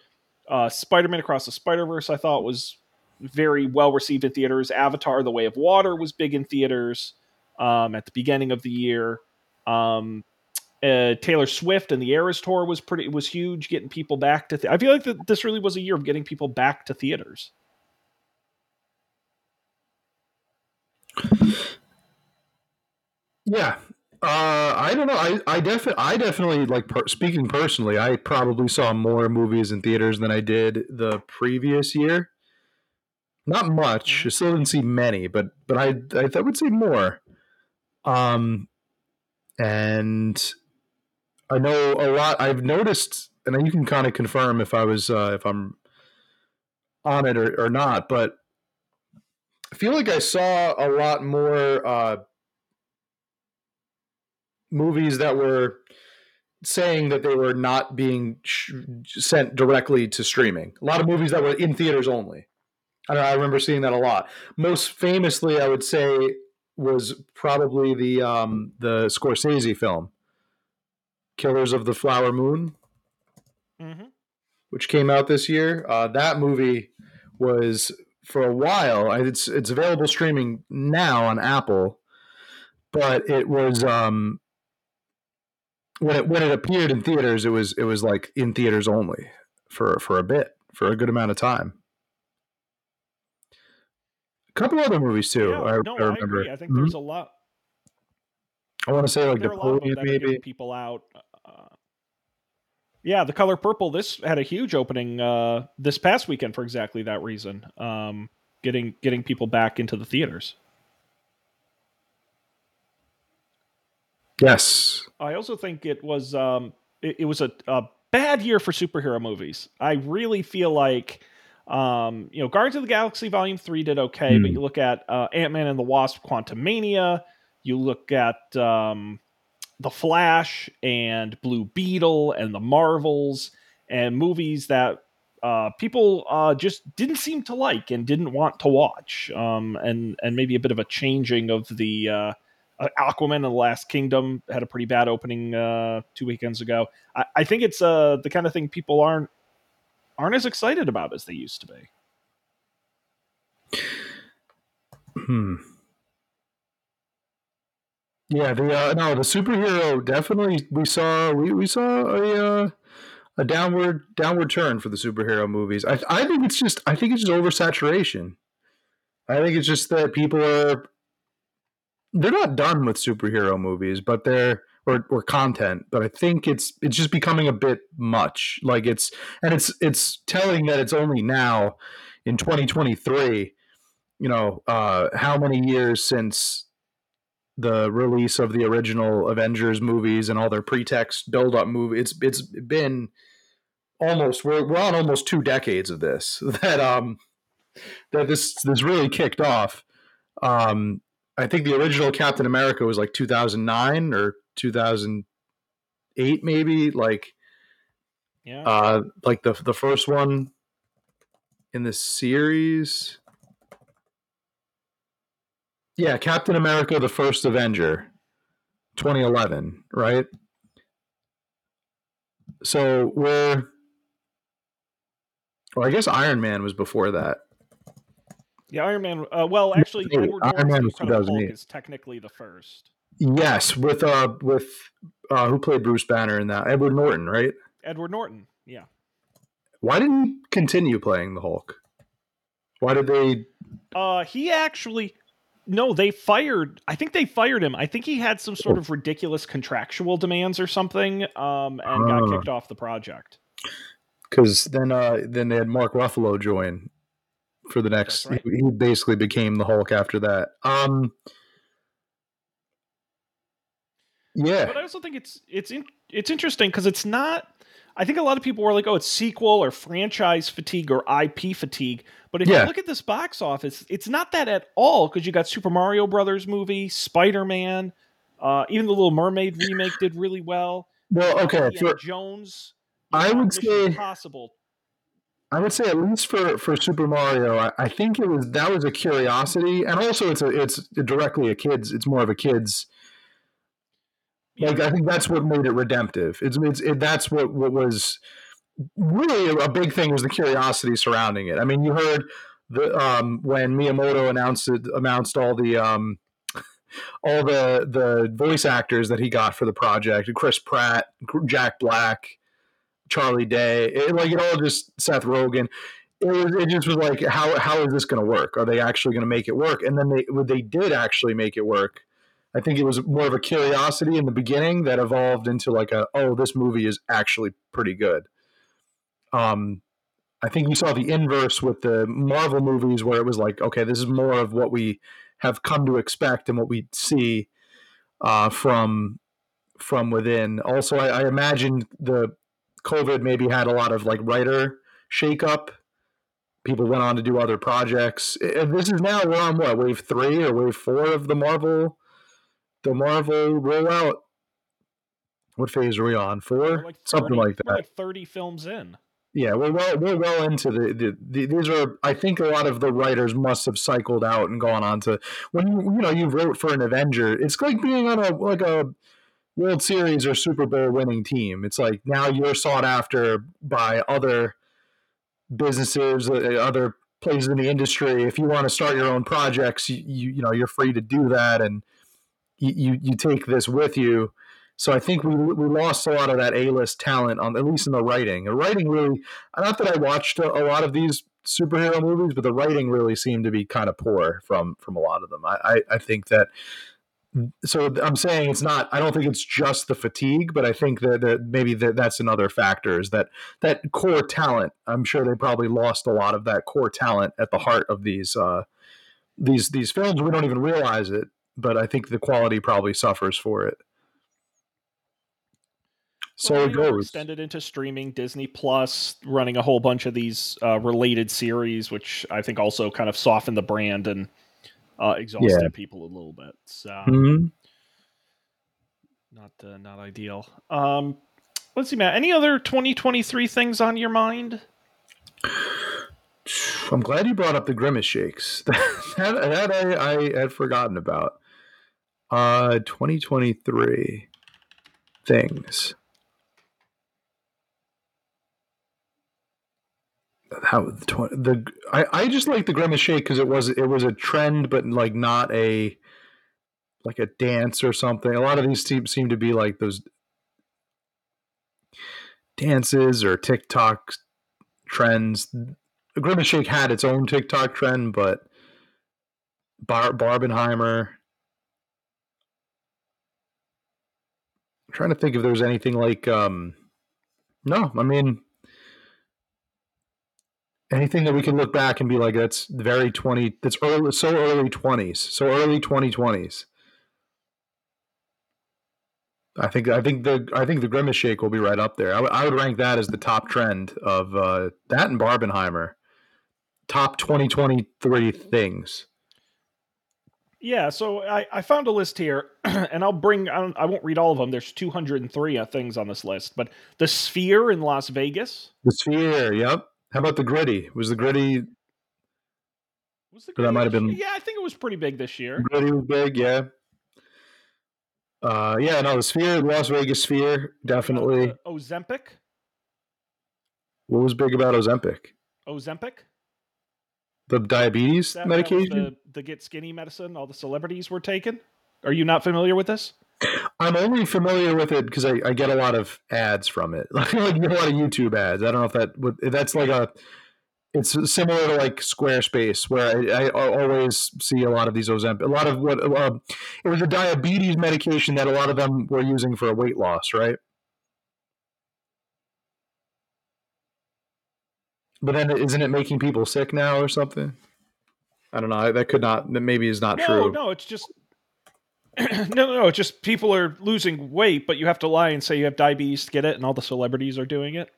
Uh, Spider Man Across the Spider Verse, I thought was very well received in theaters. Avatar: The Way of Water was big in theaters um, at the beginning of the year. Um, uh, Taylor Swift and the Eras tour was pretty was huge, getting people back to. Th- I feel like that this really was a year of getting people back to theaters. Yeah. Uh, I don't know. I I definitely I definitely like per- speaking personally. I probably saw more movies in theaters than I did the previous year. Not much. I still didn't see many, but but I I, I would say more. Um, and I know a lot. I've noticed, and you can kind of confirm if I was uh, if I'm on it or, or not. But I feel like I saw a lot more uh, movies that were saying that they were not being sh- sent directly to streaming. A lot of movies that were in theaters only. I, know, I remember seeing that a lot. Most famously, I would say was probably the um, the Scorsese film, Killers of the Flower Moon, Mm-hmm. which came out this year. Uh, that movie was for a while. It's it's available streaming now on Apple, but it was um, when it when it appeared in theaters, it was it was like in theaters only for for a bit for a good amount of time. A couple other movies too. Yeah, I, no, I I, remember. agree. I think Mhm. there's a lot. I want to say like there are a lot of them Napoleon, maybe. people out. Yeah, the color purple. This had a huge opening uh, this past weekend for exactly that reason. Um, getting getting people back into the theaters. Yes. I also think it was um, it, it was a, a bad year for superhero movies. I really feel like um, you know Guardians of the Galaxy Volume Three did okay, but Hmm. you look at uh, Ant Man and the Wasp: Quantumania, you look at um, the Flash and Blue Beetle and the Marvels and movies that uh, people uh, just didn't seem to like and didn't want to watch, um, and and maybe a bit of a changing of the. Uh, uh, Aquaman and the Last Kingdom had a pretty bad opening uh, two weekends ago. I, I think it's uh, the kind of thing people aren't aren't as excited about as they used to be. Hmm. Yeah, the uh, no, the superhero definitely we saw we, we saw a uh, a downward downward turn for the superhero movies. I I think it's just I think it's just oversaturation. I think it's just that people are they're not done with superhero movies, but they're or, or content, but I think it's it's just becoming a bit much. Like it's and it's it's telling that it's only now in 2023 you know uh, how many years since the release of the original Avengers movies and all their pretext build up movie. It's it's been almost we're we're on almost two decades of this (laughs) that um that this this really kicked off. Um, I think the original Captain America was like 2009 or 2008 maybe like Yeah, uh like the the first one in the series yeah captain america the first avenger 2011 right so we're well i guess iron man was before that yeah. Iron Man. Uh, well, actually, Edward Iron Man was 2008. is technically the first. yes with uh with uh who played bruce banner in that edward norton right Edward Norton. Yeah. why didn't he continue playing the hulk why did they Uh, he actually. No, they fired. I think they fired him. I think he had some sort of ridiculous contractual demands or something, um, and got Ah. kicked off the project. because then uh then they had Mark Ruffalo join for the next. Right. He he basically became the Hulk after that. Um, yeah, But I also think it's it's in, it's interesting because it's not. I think a lot of people were like, "Oh, it's sequel or franchise fatigue or IP fatigue." But if Yeah. you look at this box office, it's not that at all because you got Super Mario Brothers movie, Spider Man, uh, even the Little Mermaid remake did really well. well, okay. For, Jones. I would say- possible. I would say at least for for Super Mario, I, I think it was that was a curiosity, and also it's a it's directly a kids. It's more of a kids. Like I think that's what made it redemptive. It's it's it, that's what what was really a big thing was the curiosity surrounding it. I mean, you heard the um, when Miyamoto announced it, announced all the um, all the the voice actors that he got for the project: Chris Pratt, Jack Black, Charlie Day. It, like it all just Seth Rogen. It was it just was like how how is this going to work? Are they actually going to make it work? And then they they did actually make it work. I think it was more of a curiosity in the beginning that evolved into like a oh this movie is actually pretty good. Um, I think you saw the inverse with the Marvel movies where it was like okay this is more of what we have come to expect and what we see uh, from from within. Also, I, I imagine the COVID maybe had a lot of like writer shakeup. people went on to do other projects. And this is now we're on what wave three or wave four of the Marvel, the Marvel rollout. What phase are we on? 4 Like something like that. like thirty films in. Yeah, we're well we're well into the, the, the these are I think a lot of the writers must have cycled out and gone on to when you you know you wrote for an Avenger, it's like being on a like a World Series or Super Bowl winning team. It's like now you're sought after by other businesses, uh, other places in the industry. If you want to start your own projects, you, you know you're free to do that, and you, you take this with you. So I think we we lost a lot of that A list talent on at least in the writing. The writing really, not that I watched a, a lot of these superhero movies, but the writing really seemed to be kind of poor from from a lot of them. I I, I think that. So I'm saying it's not. I don't think it's just the fatigue, but I think that, that maybe that that's another factor is that that core talent. I'm sure they probably lost a lot of that core talent at the heart of these uh, these these films. We don't even realize it, but I think the quality probably suffers for it. So Well, it goes. extended into streaming Disney Plus, running a whole bunch of these uh, related series, which I think also kind of softened the brand and uh, exhausted people a little bit. So Mhm. not uh, not ideal. Um, let's see, Matt. Any other 2023 things on your mind? I'm glad you brought up the grimace shakes. (laughs) that that I, I had forgotten about. Uh, 2023 things. How the, the I, I just like the grimace shake because it was it was a trend, but like not a like a dance or something. A lot of these seem seem to be like those dances or TikTok trends. The Grimace Shake had its own TikTok trend, but Bar- Barbenheimer. Trying to think if there's anything like. Um, no, I mean anything that we can look back and be like, that's very twenty. That's early, so early twenties, so early twenty twenties. I think I think the I think the Grimace Shake will be right up there. I would- I would rank that as the top trend of uh, that and Barbenheimer. Top 2023 things. Yeah, so I, I found a list here, (clears throat) and I'll bring. I, don't, I won't read all of them. There's 203 uh, things on this list, but the Sphere in Las Vegas The Sphere, yep. How about the Gritty? Was the Gritty was the That might have been- Yeah, I think it was pretty big this year. Gritty was big, yeah. Uh, yeah, no, the Sphere, Las Vegas Sphere, definitely. Uh, Ozempic. What was big about Ozempic? Ozempic. The diabetes That, medication? the, the get skinny medicine all the celebrities were taking. Are you not familiar with this? I'm only familiar with it because I, I get a lot of ads from it. (laughs) Like, a lot of YouTube ads. I don't know if that if that's like a. It's similar to like Squarespace, where I, I always see a lot of these Ozempic. A lot of what uh, it was a diabetes medication that a lot of them were using for weight loss, right? But then, isn't it making people sick now or something? I don't know. That could not. That maybe is not no, true. no, it's just (clears throat) no, no, it's just people are losing weight, but you have to lie and say you have diabetes to get it, and all the celebrities are doing it.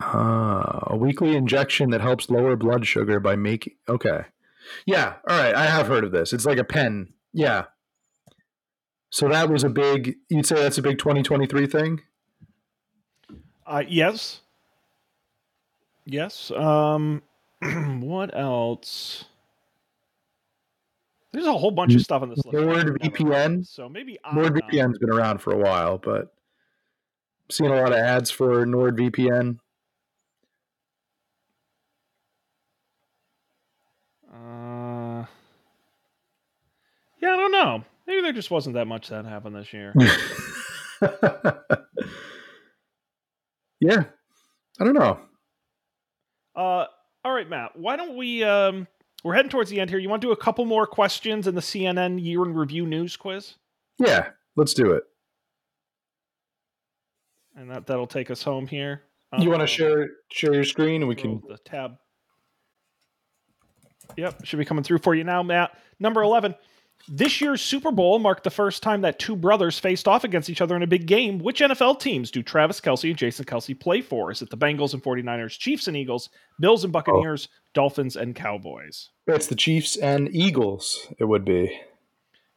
Ah, a weekly injection that helps lower blood sugar by making. Okay. Yeah. All right. I have heard of this. It's like a pen. Yeah. So that was a big. You'd say that's a big 2023 thing. Uh, yes, yes. Um, (clears throat) what else? There's a whole bunch of stuff on this list. NordVPN. So maybe NordVPN's been around for a while, but I'm seeing a lot of ads for NordVPN. Uh, yeah, I don't know. Maybe there just wasn't that much that happened this year. (laughs) yeah. I don't know. Uh, all right, Matt. Why don't we? Um, we're heading towards the end here. You want to do a couple more questions in the CNN year in review news quiz, Yeah. Let's do it. and that that'll take us home here. You want Um, to share share your screen and we can. the tab. Yep, should be coming through for you now, Matt. Number eleven. This year's Super Bowl marked the first time that two brothers faced off against each other in a big game. Which NFL teams do Travis Kelce and Jason Kelce play for? Is it the Bengals and 49ers, Chiefs and Eagles, Bills and Buccaneers, oh. Dolphins and Cowboys? It's the Chiefs and Eagles, it would be.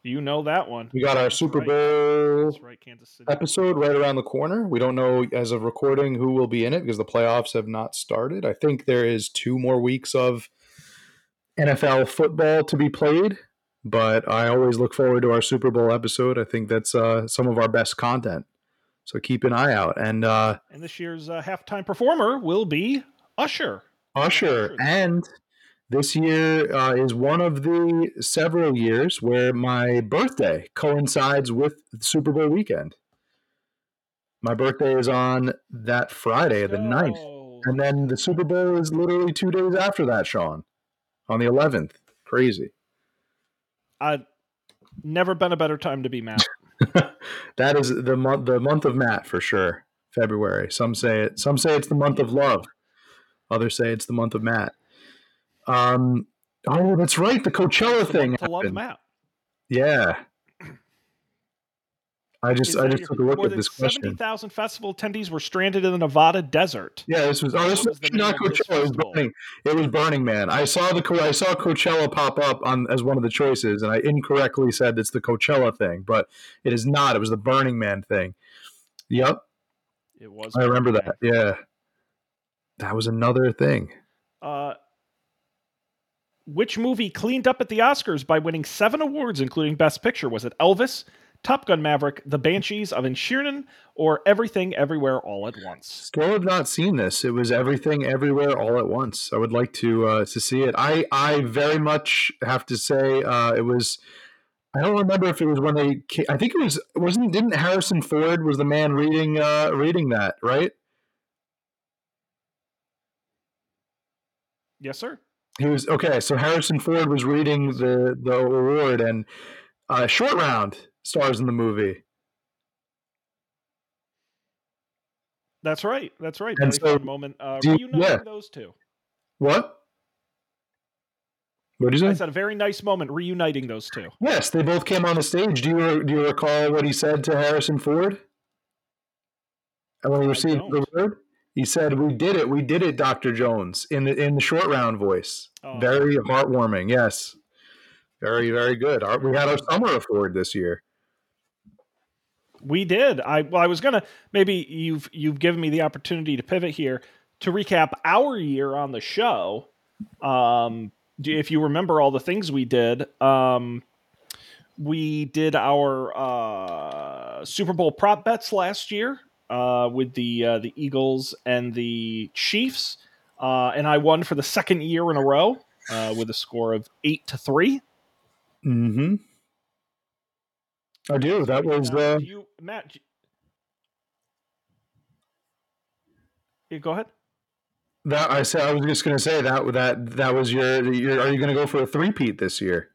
You know that one. We got our Super right. Bowl right, episode right around the corner. We don't know as of recording who will be in it because the playoffs have not started. I think there is two more weeks of NFL football to be played but I always look forward to our Super Bowl episode. I think that's uh, some of our best content. So keep an eye out. And uh, and this year's uh, halftime performer will be Usher. Usher, and this year uh, is one of the several years where my birthday coincides with the Super Bowl weekend. My birthday is on that Friday, the 9th. And then the Super Bowl is literally two days after that, Sean, on the 11th. Crazy. I never been a better time to be Matt. (laughs) that is the month the month of Matt for sure. February. Some say it. Some say it's the month of love. Others say it's the month of Matt. Um. Oh, that's right. The Coachella thing. To love Matt. Yeah. I just I just took a look at this question. Seventy thousand festival attendees were stranded in the Nevada desert. Yeah, this was oh, this was, was not Coachella. It was Burning. It was Burning Man. I saw the I saw Coachella pop up on as one of the choices, and I incorrectly said it's the Coachella thing, but it is not. It was the Burning Man thing. Yep, it was. I remember Man. that. Yeah, that was another thing. Uh, which movie cleaned up at the Oscars by winning seven awards, including Best Picture? Was it Elvis? Top Gun Maverick, The Banshees of Inisherin, or Everything Everywhere All at Once? Still have not seen this. It was Everything Everywhere All at Once. I would like to uh, to see it. I I very much have to say uh, it was. I don't remember if it was when they. Came, I think it was wasn't didn't Harrison Ford was the man reading uh, reading that right? Yes, sir. He was okay. So Harrison Ford was reading the the award and uh, short round stars in the movie. That's right. That's right. And so, moment uh, reuniting yeah. those two. What? What did you say? I said a very nice moment reuniting those two. Yes, they both came on the stage. Do you do you recall what he said to Harrison Ford? And when he received the word, he said, "We did it. We did it, Doctor Jones." In the in the short round voice, oh. very heartwarming. Yes, very very good. Our, we had our summer award this year. We did. I well, I was gonna maybe you've you've given me the opportunity to pivot here to recap our year on the show. Um, if you remember all the things we did, um, we did our uh, Super Bowl prop bets last year uh, with the uh, the Eagles and the Chiefs, uh, and I won for the second year in a row uh, with a score of eight to three. Hmm. I do. That was uh, do you, Matt. You, go ahead. That I said I was just going to say that that that was your, your are you going to go for a three-peat this year?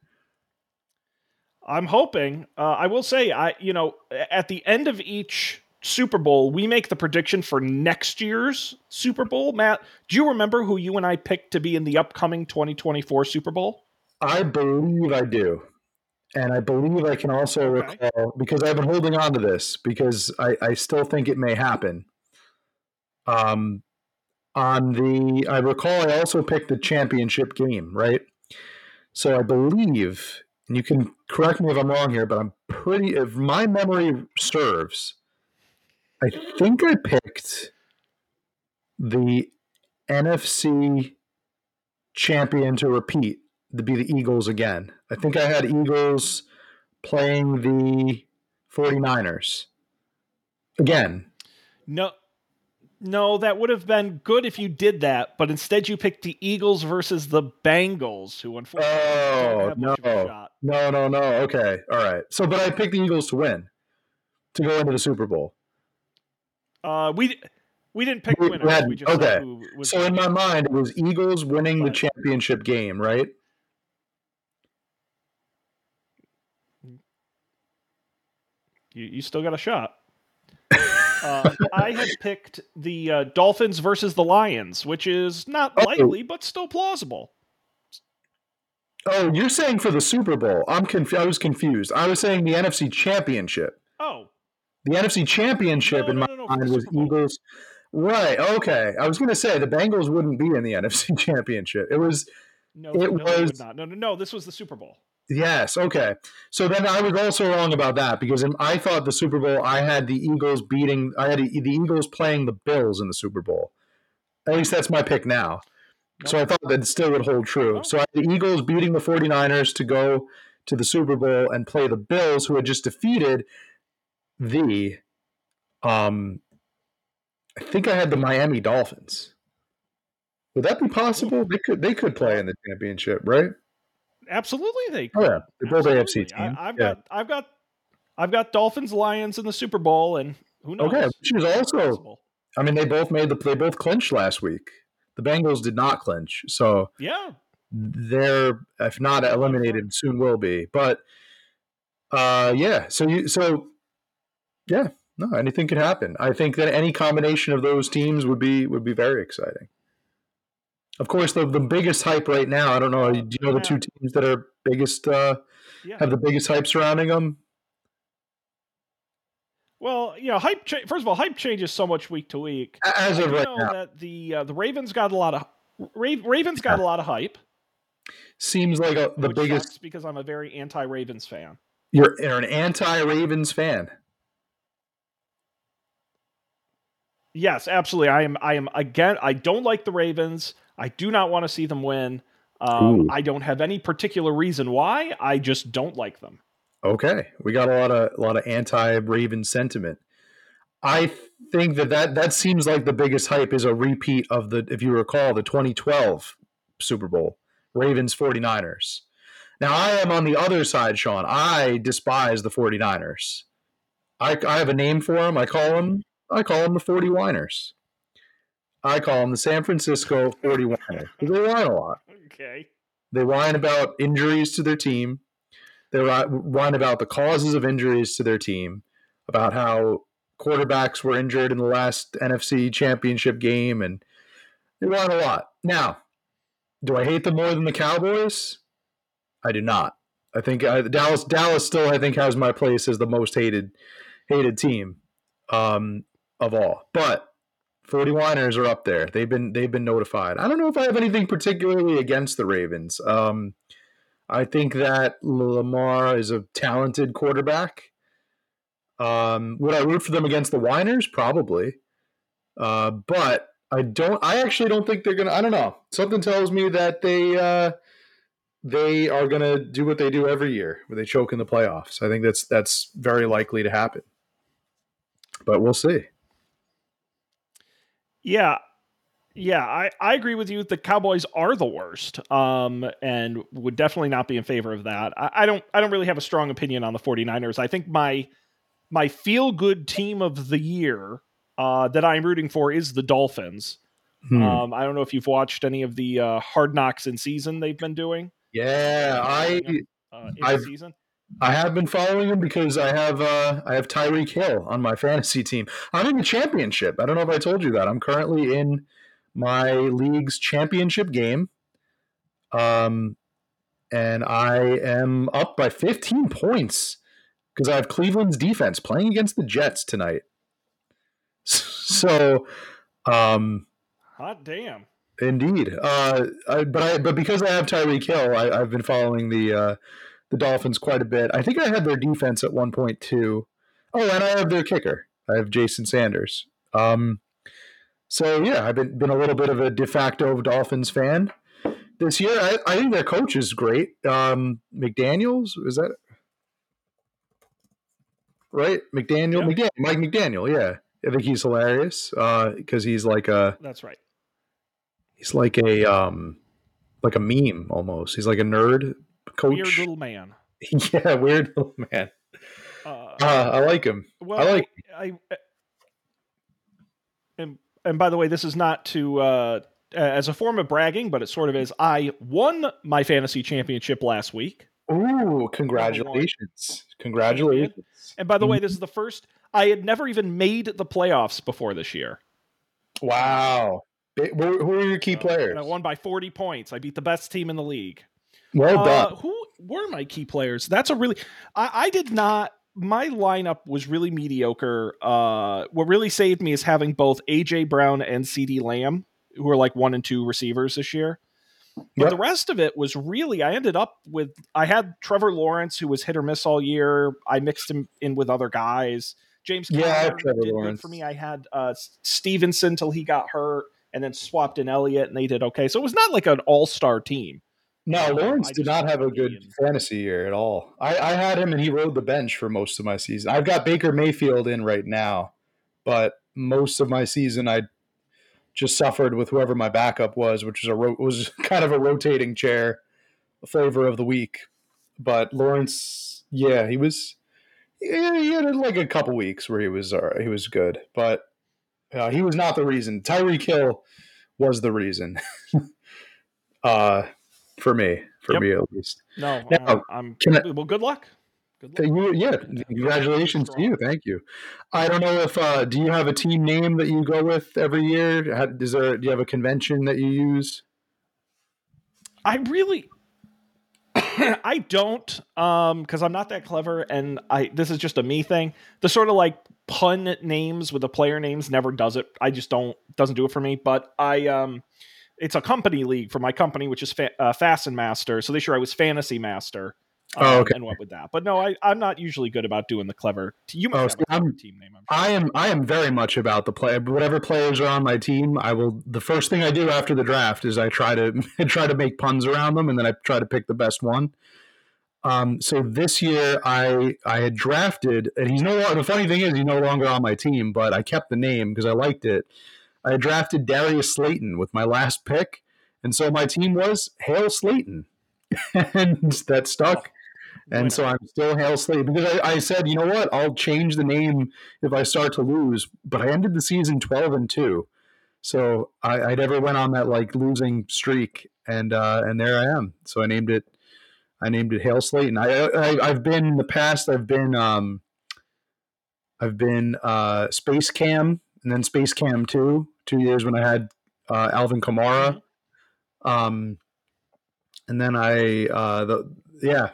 I'm hoping. Uh, I will say I you know at the end of each Super Bowl, we make the prediction for next year's Super Bowl. Matt, do you remember who you and I picked to be in the upcoming 2024 Super Bowl? I believe I do and I believe I can also okay. recall because I've been holding on to this because I, I still think it may happen. Um, on the I recall I also picked the championship game, right? So I believe, and you can correct me if I'm wrong here, but I'm pretty if my memory serves, I think I picked the NFC champion to repeat to be the Eagles again. I think I had Eagles playing the 49ers again. No, no, that would have been good if you did that, but instead you picked the Eagles versus the Bengals, who unfortunately oh, no. No, no, no. Okay. All right. So, but I picked the Eagles to win, to go into the Super Bowl. Uh, we we didn't pick we, winners. We okay. so in my mind, it was Eagles winning the championship game, right? You, you still got a shot. (laughs) uh, I had picked the uh, Dolphins versus the Lions, which is not oh. likely, but still plausible. Oh, you're saying for the Super Bowl? I'm conf- I was confused. I was saying the NFC Championship. Oh, The NFC Championship No, in no, my no, mind was Eagles. Right. Okay. I was going to say the Bengals wouldn't be in the (laughs) NFC Championship. It was no, It no, was- not. No, no, no. This was the Super Bowl. Yes. Okay. So then I was also wrong about that because I thought the Super Bowl I had the Eagles beating. I had the Eagles playing the Bills in the Super Bowl. At least that's my pick now. So I thought that still would hold true. So I had the Eagles beating the 49ers to go to the Super Bowl and play the Bills, who had just defeated the, um, I think I had the Miami Dolphins. Would that be possible? They could they could play in the championship, right? Absolutely, they. Oh yeah, they're both Absolutely. AFC team. I, I've yeah. got, I've got, I've got Dolphins, Lions in the Super Bowl, and who knows? Okay, which is also I mean they both made the they both clinched last week. The Bengals did not clinch, so Yeah, they're if not eliminated soon will be but uh yeah so you so yeah no anything could happen i think that any combination of those teams would be would be very exciting of course the, the biggest hype right now i don't know do you know the two teams that are biggest uh yeah. have the biggest hype surrounding them Well, you know, hype. Cha- First of all, hype changes so much week to week. as I of right know now that the uh, the Ravens got a lot of Ra- Ravens got a lot of hype. seems like a, the biggest because I'm a very anti-Ravens fan. you're, you're an anti-ravens fan Yes, absolutely. I am. I am again. I don't like the Ravens. I do not want to see them win. Um, I don't have any particular reason why. I just don't like them. Okay, we got a lot of a lot of anti-Raven sentiment. I think that, that that seems like the biggest hype is a repeat of the if you recall the 2012 Super Bowl Ravens 49ers. Now I am on the other side, Sean. I despise the 49ers. I, I have a name for them. I call them I call them the 40 whiners. I call them the San Francisco 40 whiners. They whine a lot. Okay. They whine about injuries to their team. They whine about the causes of injuries to their team, about how quarterbacks were injured in the last NFC championship game, and they whine a lot. Now, do I hate them more than the Cowboys? I do not. I think uh, Dallas Dallas still I think has my place as the most hated hated team um, of all. But 49ers are up there. They've been they've been notified. I don't know if I have anything particularly against the Ravens. Um, I think that Lamar is a talented quarterback. Um, would I root for them against the Whiners? Probably. Uh, but I don't. I actually don't think they're gonna. I don't know. Something tells me that they uh, they are gonna do what they do every year, where they choke in the playoffs. I think that's that's very likely to happen. But we'll see. Yeah. Yeah, I, I agree with you. The Cowboys are the worst, um, and would definitely not be in favor of that. I, I don't I don't really have a strong opinion on the 49ers. I think my my feel good team of the year uh, that I'm rooting for is the Dolphins. Hmm. Um, I don't know if you've watched any of the uh, Hard Knocks in season they've been doing yeah, I uh, in I've- season. I have been following him because I have uh, I have Tyreek Hill on my (laughs) fantasy team. I'm in the championship. I don't know if I told you that. I'm currently in my league's championship game. Um, and I am up by 15 points because I have Cleveland's defense playing against the Jets tonight. (laughs) So, um, Hot damn. Indeed, uh, I, but I but because I have Tyreek Hill, I, I've been following the uh, the Dolphins quite a bit. I think I had their defense at one point too. Oh, and I have their kicker. I have Jason Sanders. Um, so yeah, I've been been a little bit of a de facto Dolphins fan this year. I, I think their coach is great. Um, McDaniel's is that right? McDaniel, Yeah. McDaniel, Mike McDaniel. Yeah, I think he's hilarious because he's like a That's right. he's like a um like a meme almost. He's like a nerd coach. Weird little man. (laughs) yeah, weird little man. Uh, Uh, I like him. well, I like- I, I and and by the way, this is not to uh, as a form of bragging, but it sort of is. I won my fantasy championship last week, Ooh, congratulations! Congratulations! and by the Mm-hmm. way, this is the first. I had never even made the playoffs before this year. Wow. Who are your key Uh, players? I won by forty points. I beat the best team in the league. Well done. Uh, who were my key players? That's a really. I, I did not. My lineup was really mediocre. Uh, what really saved me is having both AJ Brown and CeeDee Lamb, who are like one and two receivers this year. But Yep. the rest of it was really. I ended up with. I had Trevor Lawrence, who was hit or miss all year. I mixed him in with other guys. James Yeah, Conner Trevor did good Lawrence. for me. I had uh, Stevenson till he got hurt, and then swapped in Elliott, and they did okay. So it was not like an all star team. No, Um, Lawrence did not have a good fantasy year at all. I, I had him and he rode the bench for most of my season. I've got Baker Mayfield in right now, but most of my season I just suffered with whoever my backup was, which was a ro- was (laughs) kind of a rotating chair flavor of the week. But Lawrence, yeah, he was. Yeah, he had like a couple weeks where he was uh, he was good, but uh, he was not the reason. Tyreek Hill was the reason. (laughs) uh, for me, for Yep. me at least. No, Now, I'm can I- well. Good luck. Good luck. you, yeah, congratulations to you. Thank you. I don't know if uh, do you have a team name that you go with every year? How, is there do you have a convention that you use? I really, (coughs) I don't, um, because I'm not that clever, and I this is just a me thing. The sort of like pun names with the player names never does it. I just don't doesn't do it for me. But I um, it's a company league for my company, which is fa- uh, FastenMaster. So this year I was Fantasy Master. Oh, um, okay. And went with that. But no, I, I'm not usually good about doing the clever. You might Oh, have see, a clever I'm- team name. Sure. I am I am very much about the play. Whatever players are on my team, I will. The first thing I do after the draft is I try to (laughs) try to make puns around them, and then I try to pick the best one. Um, so this year I I had drafted, and he's no longer. The funny thing is, he's no longer on my team, but I kept the name because I liked it. I drafted Darius Slayton with my last pick, and so my team was Hale Slayton, (laughs) and that stuck. And so I'm still Hale Slayton because I, I said, you know what, I'll change the name if I start to lose. But I ended the season 12 and two, so I, I never went on that like losing streak, and uh, and there I am. So I named it, I named it Hale Slayton. I, I I've been in the past. I've been um, I've been uh, Space Cam and then Space Cam two, two years when I had uh, Alvin Kamara. Um, and then I uh, the yeah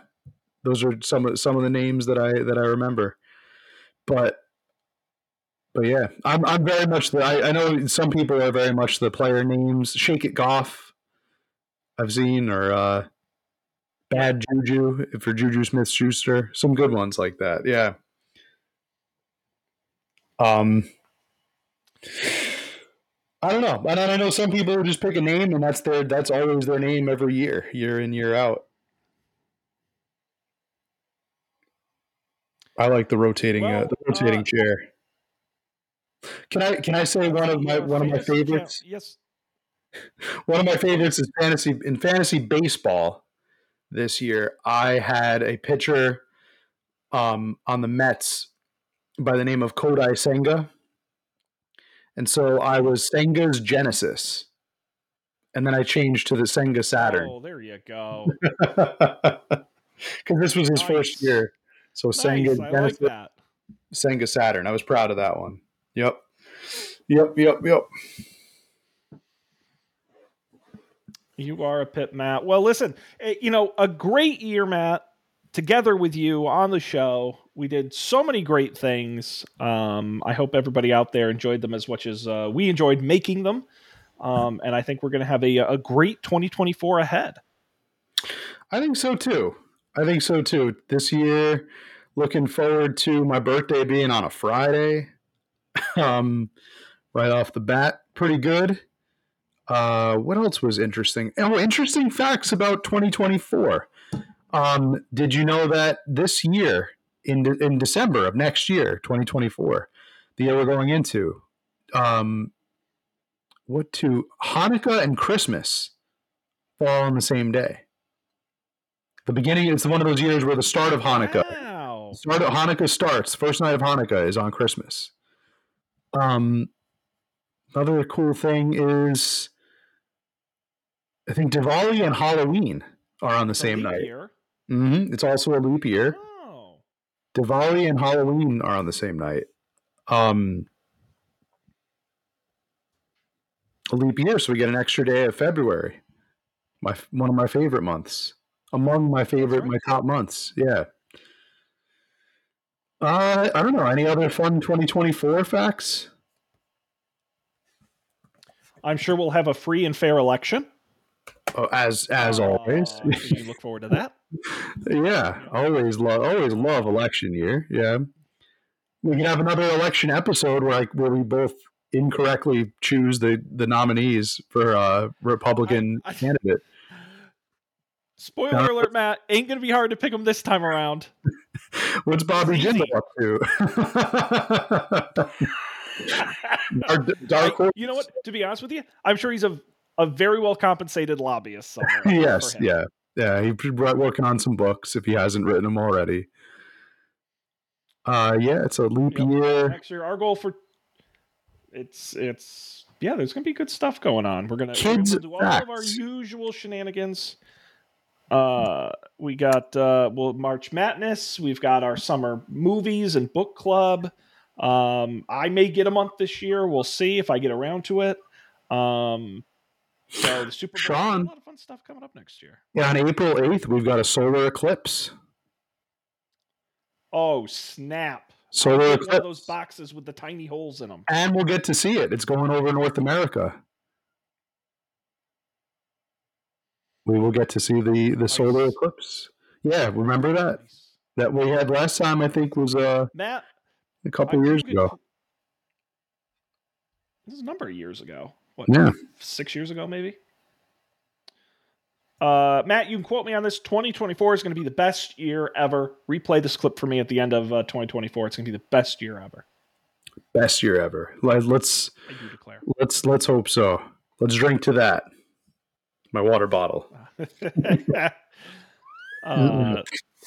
those are some of some of the names that I that I remember. But but yeah, I'm I'm very much the I, I know some people are very much the player names. Shake it Goff, I've seen or uh, Bad Juju for Juju Smith Schuster. Some good ones like that. Yeah. Um. I don't know. And I know some people just pick a name and that's their that's always their name every year, year in year out. I like the rotating uh, the rotating uh, chair. Can I can I say one of my one of my favorites? Yes. One of my favorites is fantasy in fantasy baseball this year. I had a pitcher um, on the Mets by the name of Kodai Senga. And so I was Senga's Genesis. And then I changed to the Senga Saturn. Oh, there you go. (laughs) Because this was his first year. So Senga nice. I like Genesis, that. Senga Saturn. I was proud of that one. Yep. Yep, yep, yep. You are a pit, Matt. Well, listen, eh, you know, a great year, Matt. Together with you on the show, we did so many great things. Um, I hope everybody out there enjoyed them as much as uh, we enjoyed making them. Um, and I think we're going to have a, a great 2024 ahead. I think so too. I think so too. This year, looking forward to my birthday being on a Friday. (laughs) um, right off the bat, pretty good. Uh, what else was interesting? Oh, interesting facts about 2024. Um, did you know that this year, in de- in December of next year, 2024, the year we're going into, um, what to Hanukkah and Christmas fall on the same day. The beginning is one of those years where the start of Hanukkah, Wow. start of Hanukkah starts. First night of Hanukkah is on Christmas. Um, another cool thing is, I think Diwali and Halloween are on the It's same night. year. hmm It's also a leap year. Diwali and Halloween are on the same night. Um, a leap year, so we get an extra day of February. My one of my favorite months. among my favorite, right. my top months. Yeah. Uh, I don't know. Any other fun 2024 facts? I'm sure we'll have a free and fair election. Oh, as as always. Uh, so you look forward to that. (laughs) yeah, always love always love election year. Yeah, we can have another election episode where like where we both incorrectly choose the the nominees for a Republican I- I- candidate. (laughs) Spoiler alert, Matt. Ain't gonna be hard to pick them this time around. (laughs) What's Bobby. Jindal up to? dark, dark I- you know what? To be honest with you, I'm sure he's a a very well compensated lobbyist somewhere. (laughs) yes, yeah, yeah. He's working on some books if he hasn't written them already. Uh, yeah, it's a leap year. Next year, our goal for it's it's yeah. There's gonna be good stuff going on. We're gonna, we're gonna do all of our usual shenanigans. Uh, we got uh, well March Madness. We've got our summer movies and book club. Um, I may get a month this year. We'll see if I get around to it. Um, so the Super Bowl. Sean. A lot of fun stuff coming up next year. Yeah, on April eighth, we've got a solar eclipse. Oh snap! Solar eclipse, those boxes with the tiny holes in them. and we'll get to see it. It's going over North America. We will get to see the the solar eclipse. Yeah, remember that that we had last time. I think was uh, Matt, a couple I years ago. This is a number of years ago. What? Yeah. Six years ago, maybe. Uh, Matt, you can quote me on this. 2024 is going to be the best year ever. Replay this clip for me at the end of uh, 2024. It's going to be the best year ever. Best year ever. Let, let's I do declare. let's let's hope so. Let's drink to that. My water bottle. (laughs) uh,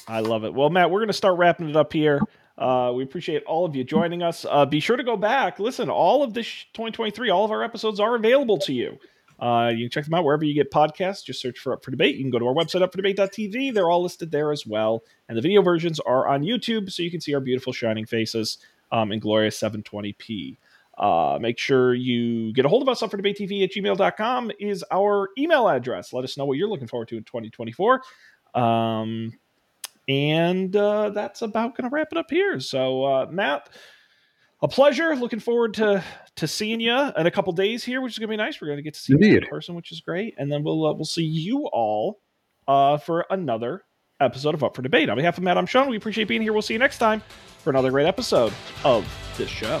I love it. Well, Matt, we're going to start wrapping it up here. Uh, we appreciate all of you joining us. Uh, be sure to go back. Listen, all of this 2023, all of our episodes are available to you. Uh, you can check them out wherever you get podcasts. Just search for Up for Debate. You can go to our website, upfordebate.tv. They're all listed there as well. And the video versions are on YouTube, so you can see our beautiful shining faces um, in glorious 720p. Uh, make sure you get a hold of us. Up for debate TV at gmail.com is our email address. Let us know what you're looking forward to in 2024. Um, and uh, that's about going to wrap it up here. So, uh, Matt, a pleasure. Looking forward to to seeing you in a couple days here, which is going to be nice. We're going to get to see you in person, which is great. And then we'll uh, we'll see you all uh, for another episode of Up for Debate. On behalf of Matt, I'm Sean. We appreciate being here. We'll see you next time for another great episode of this show.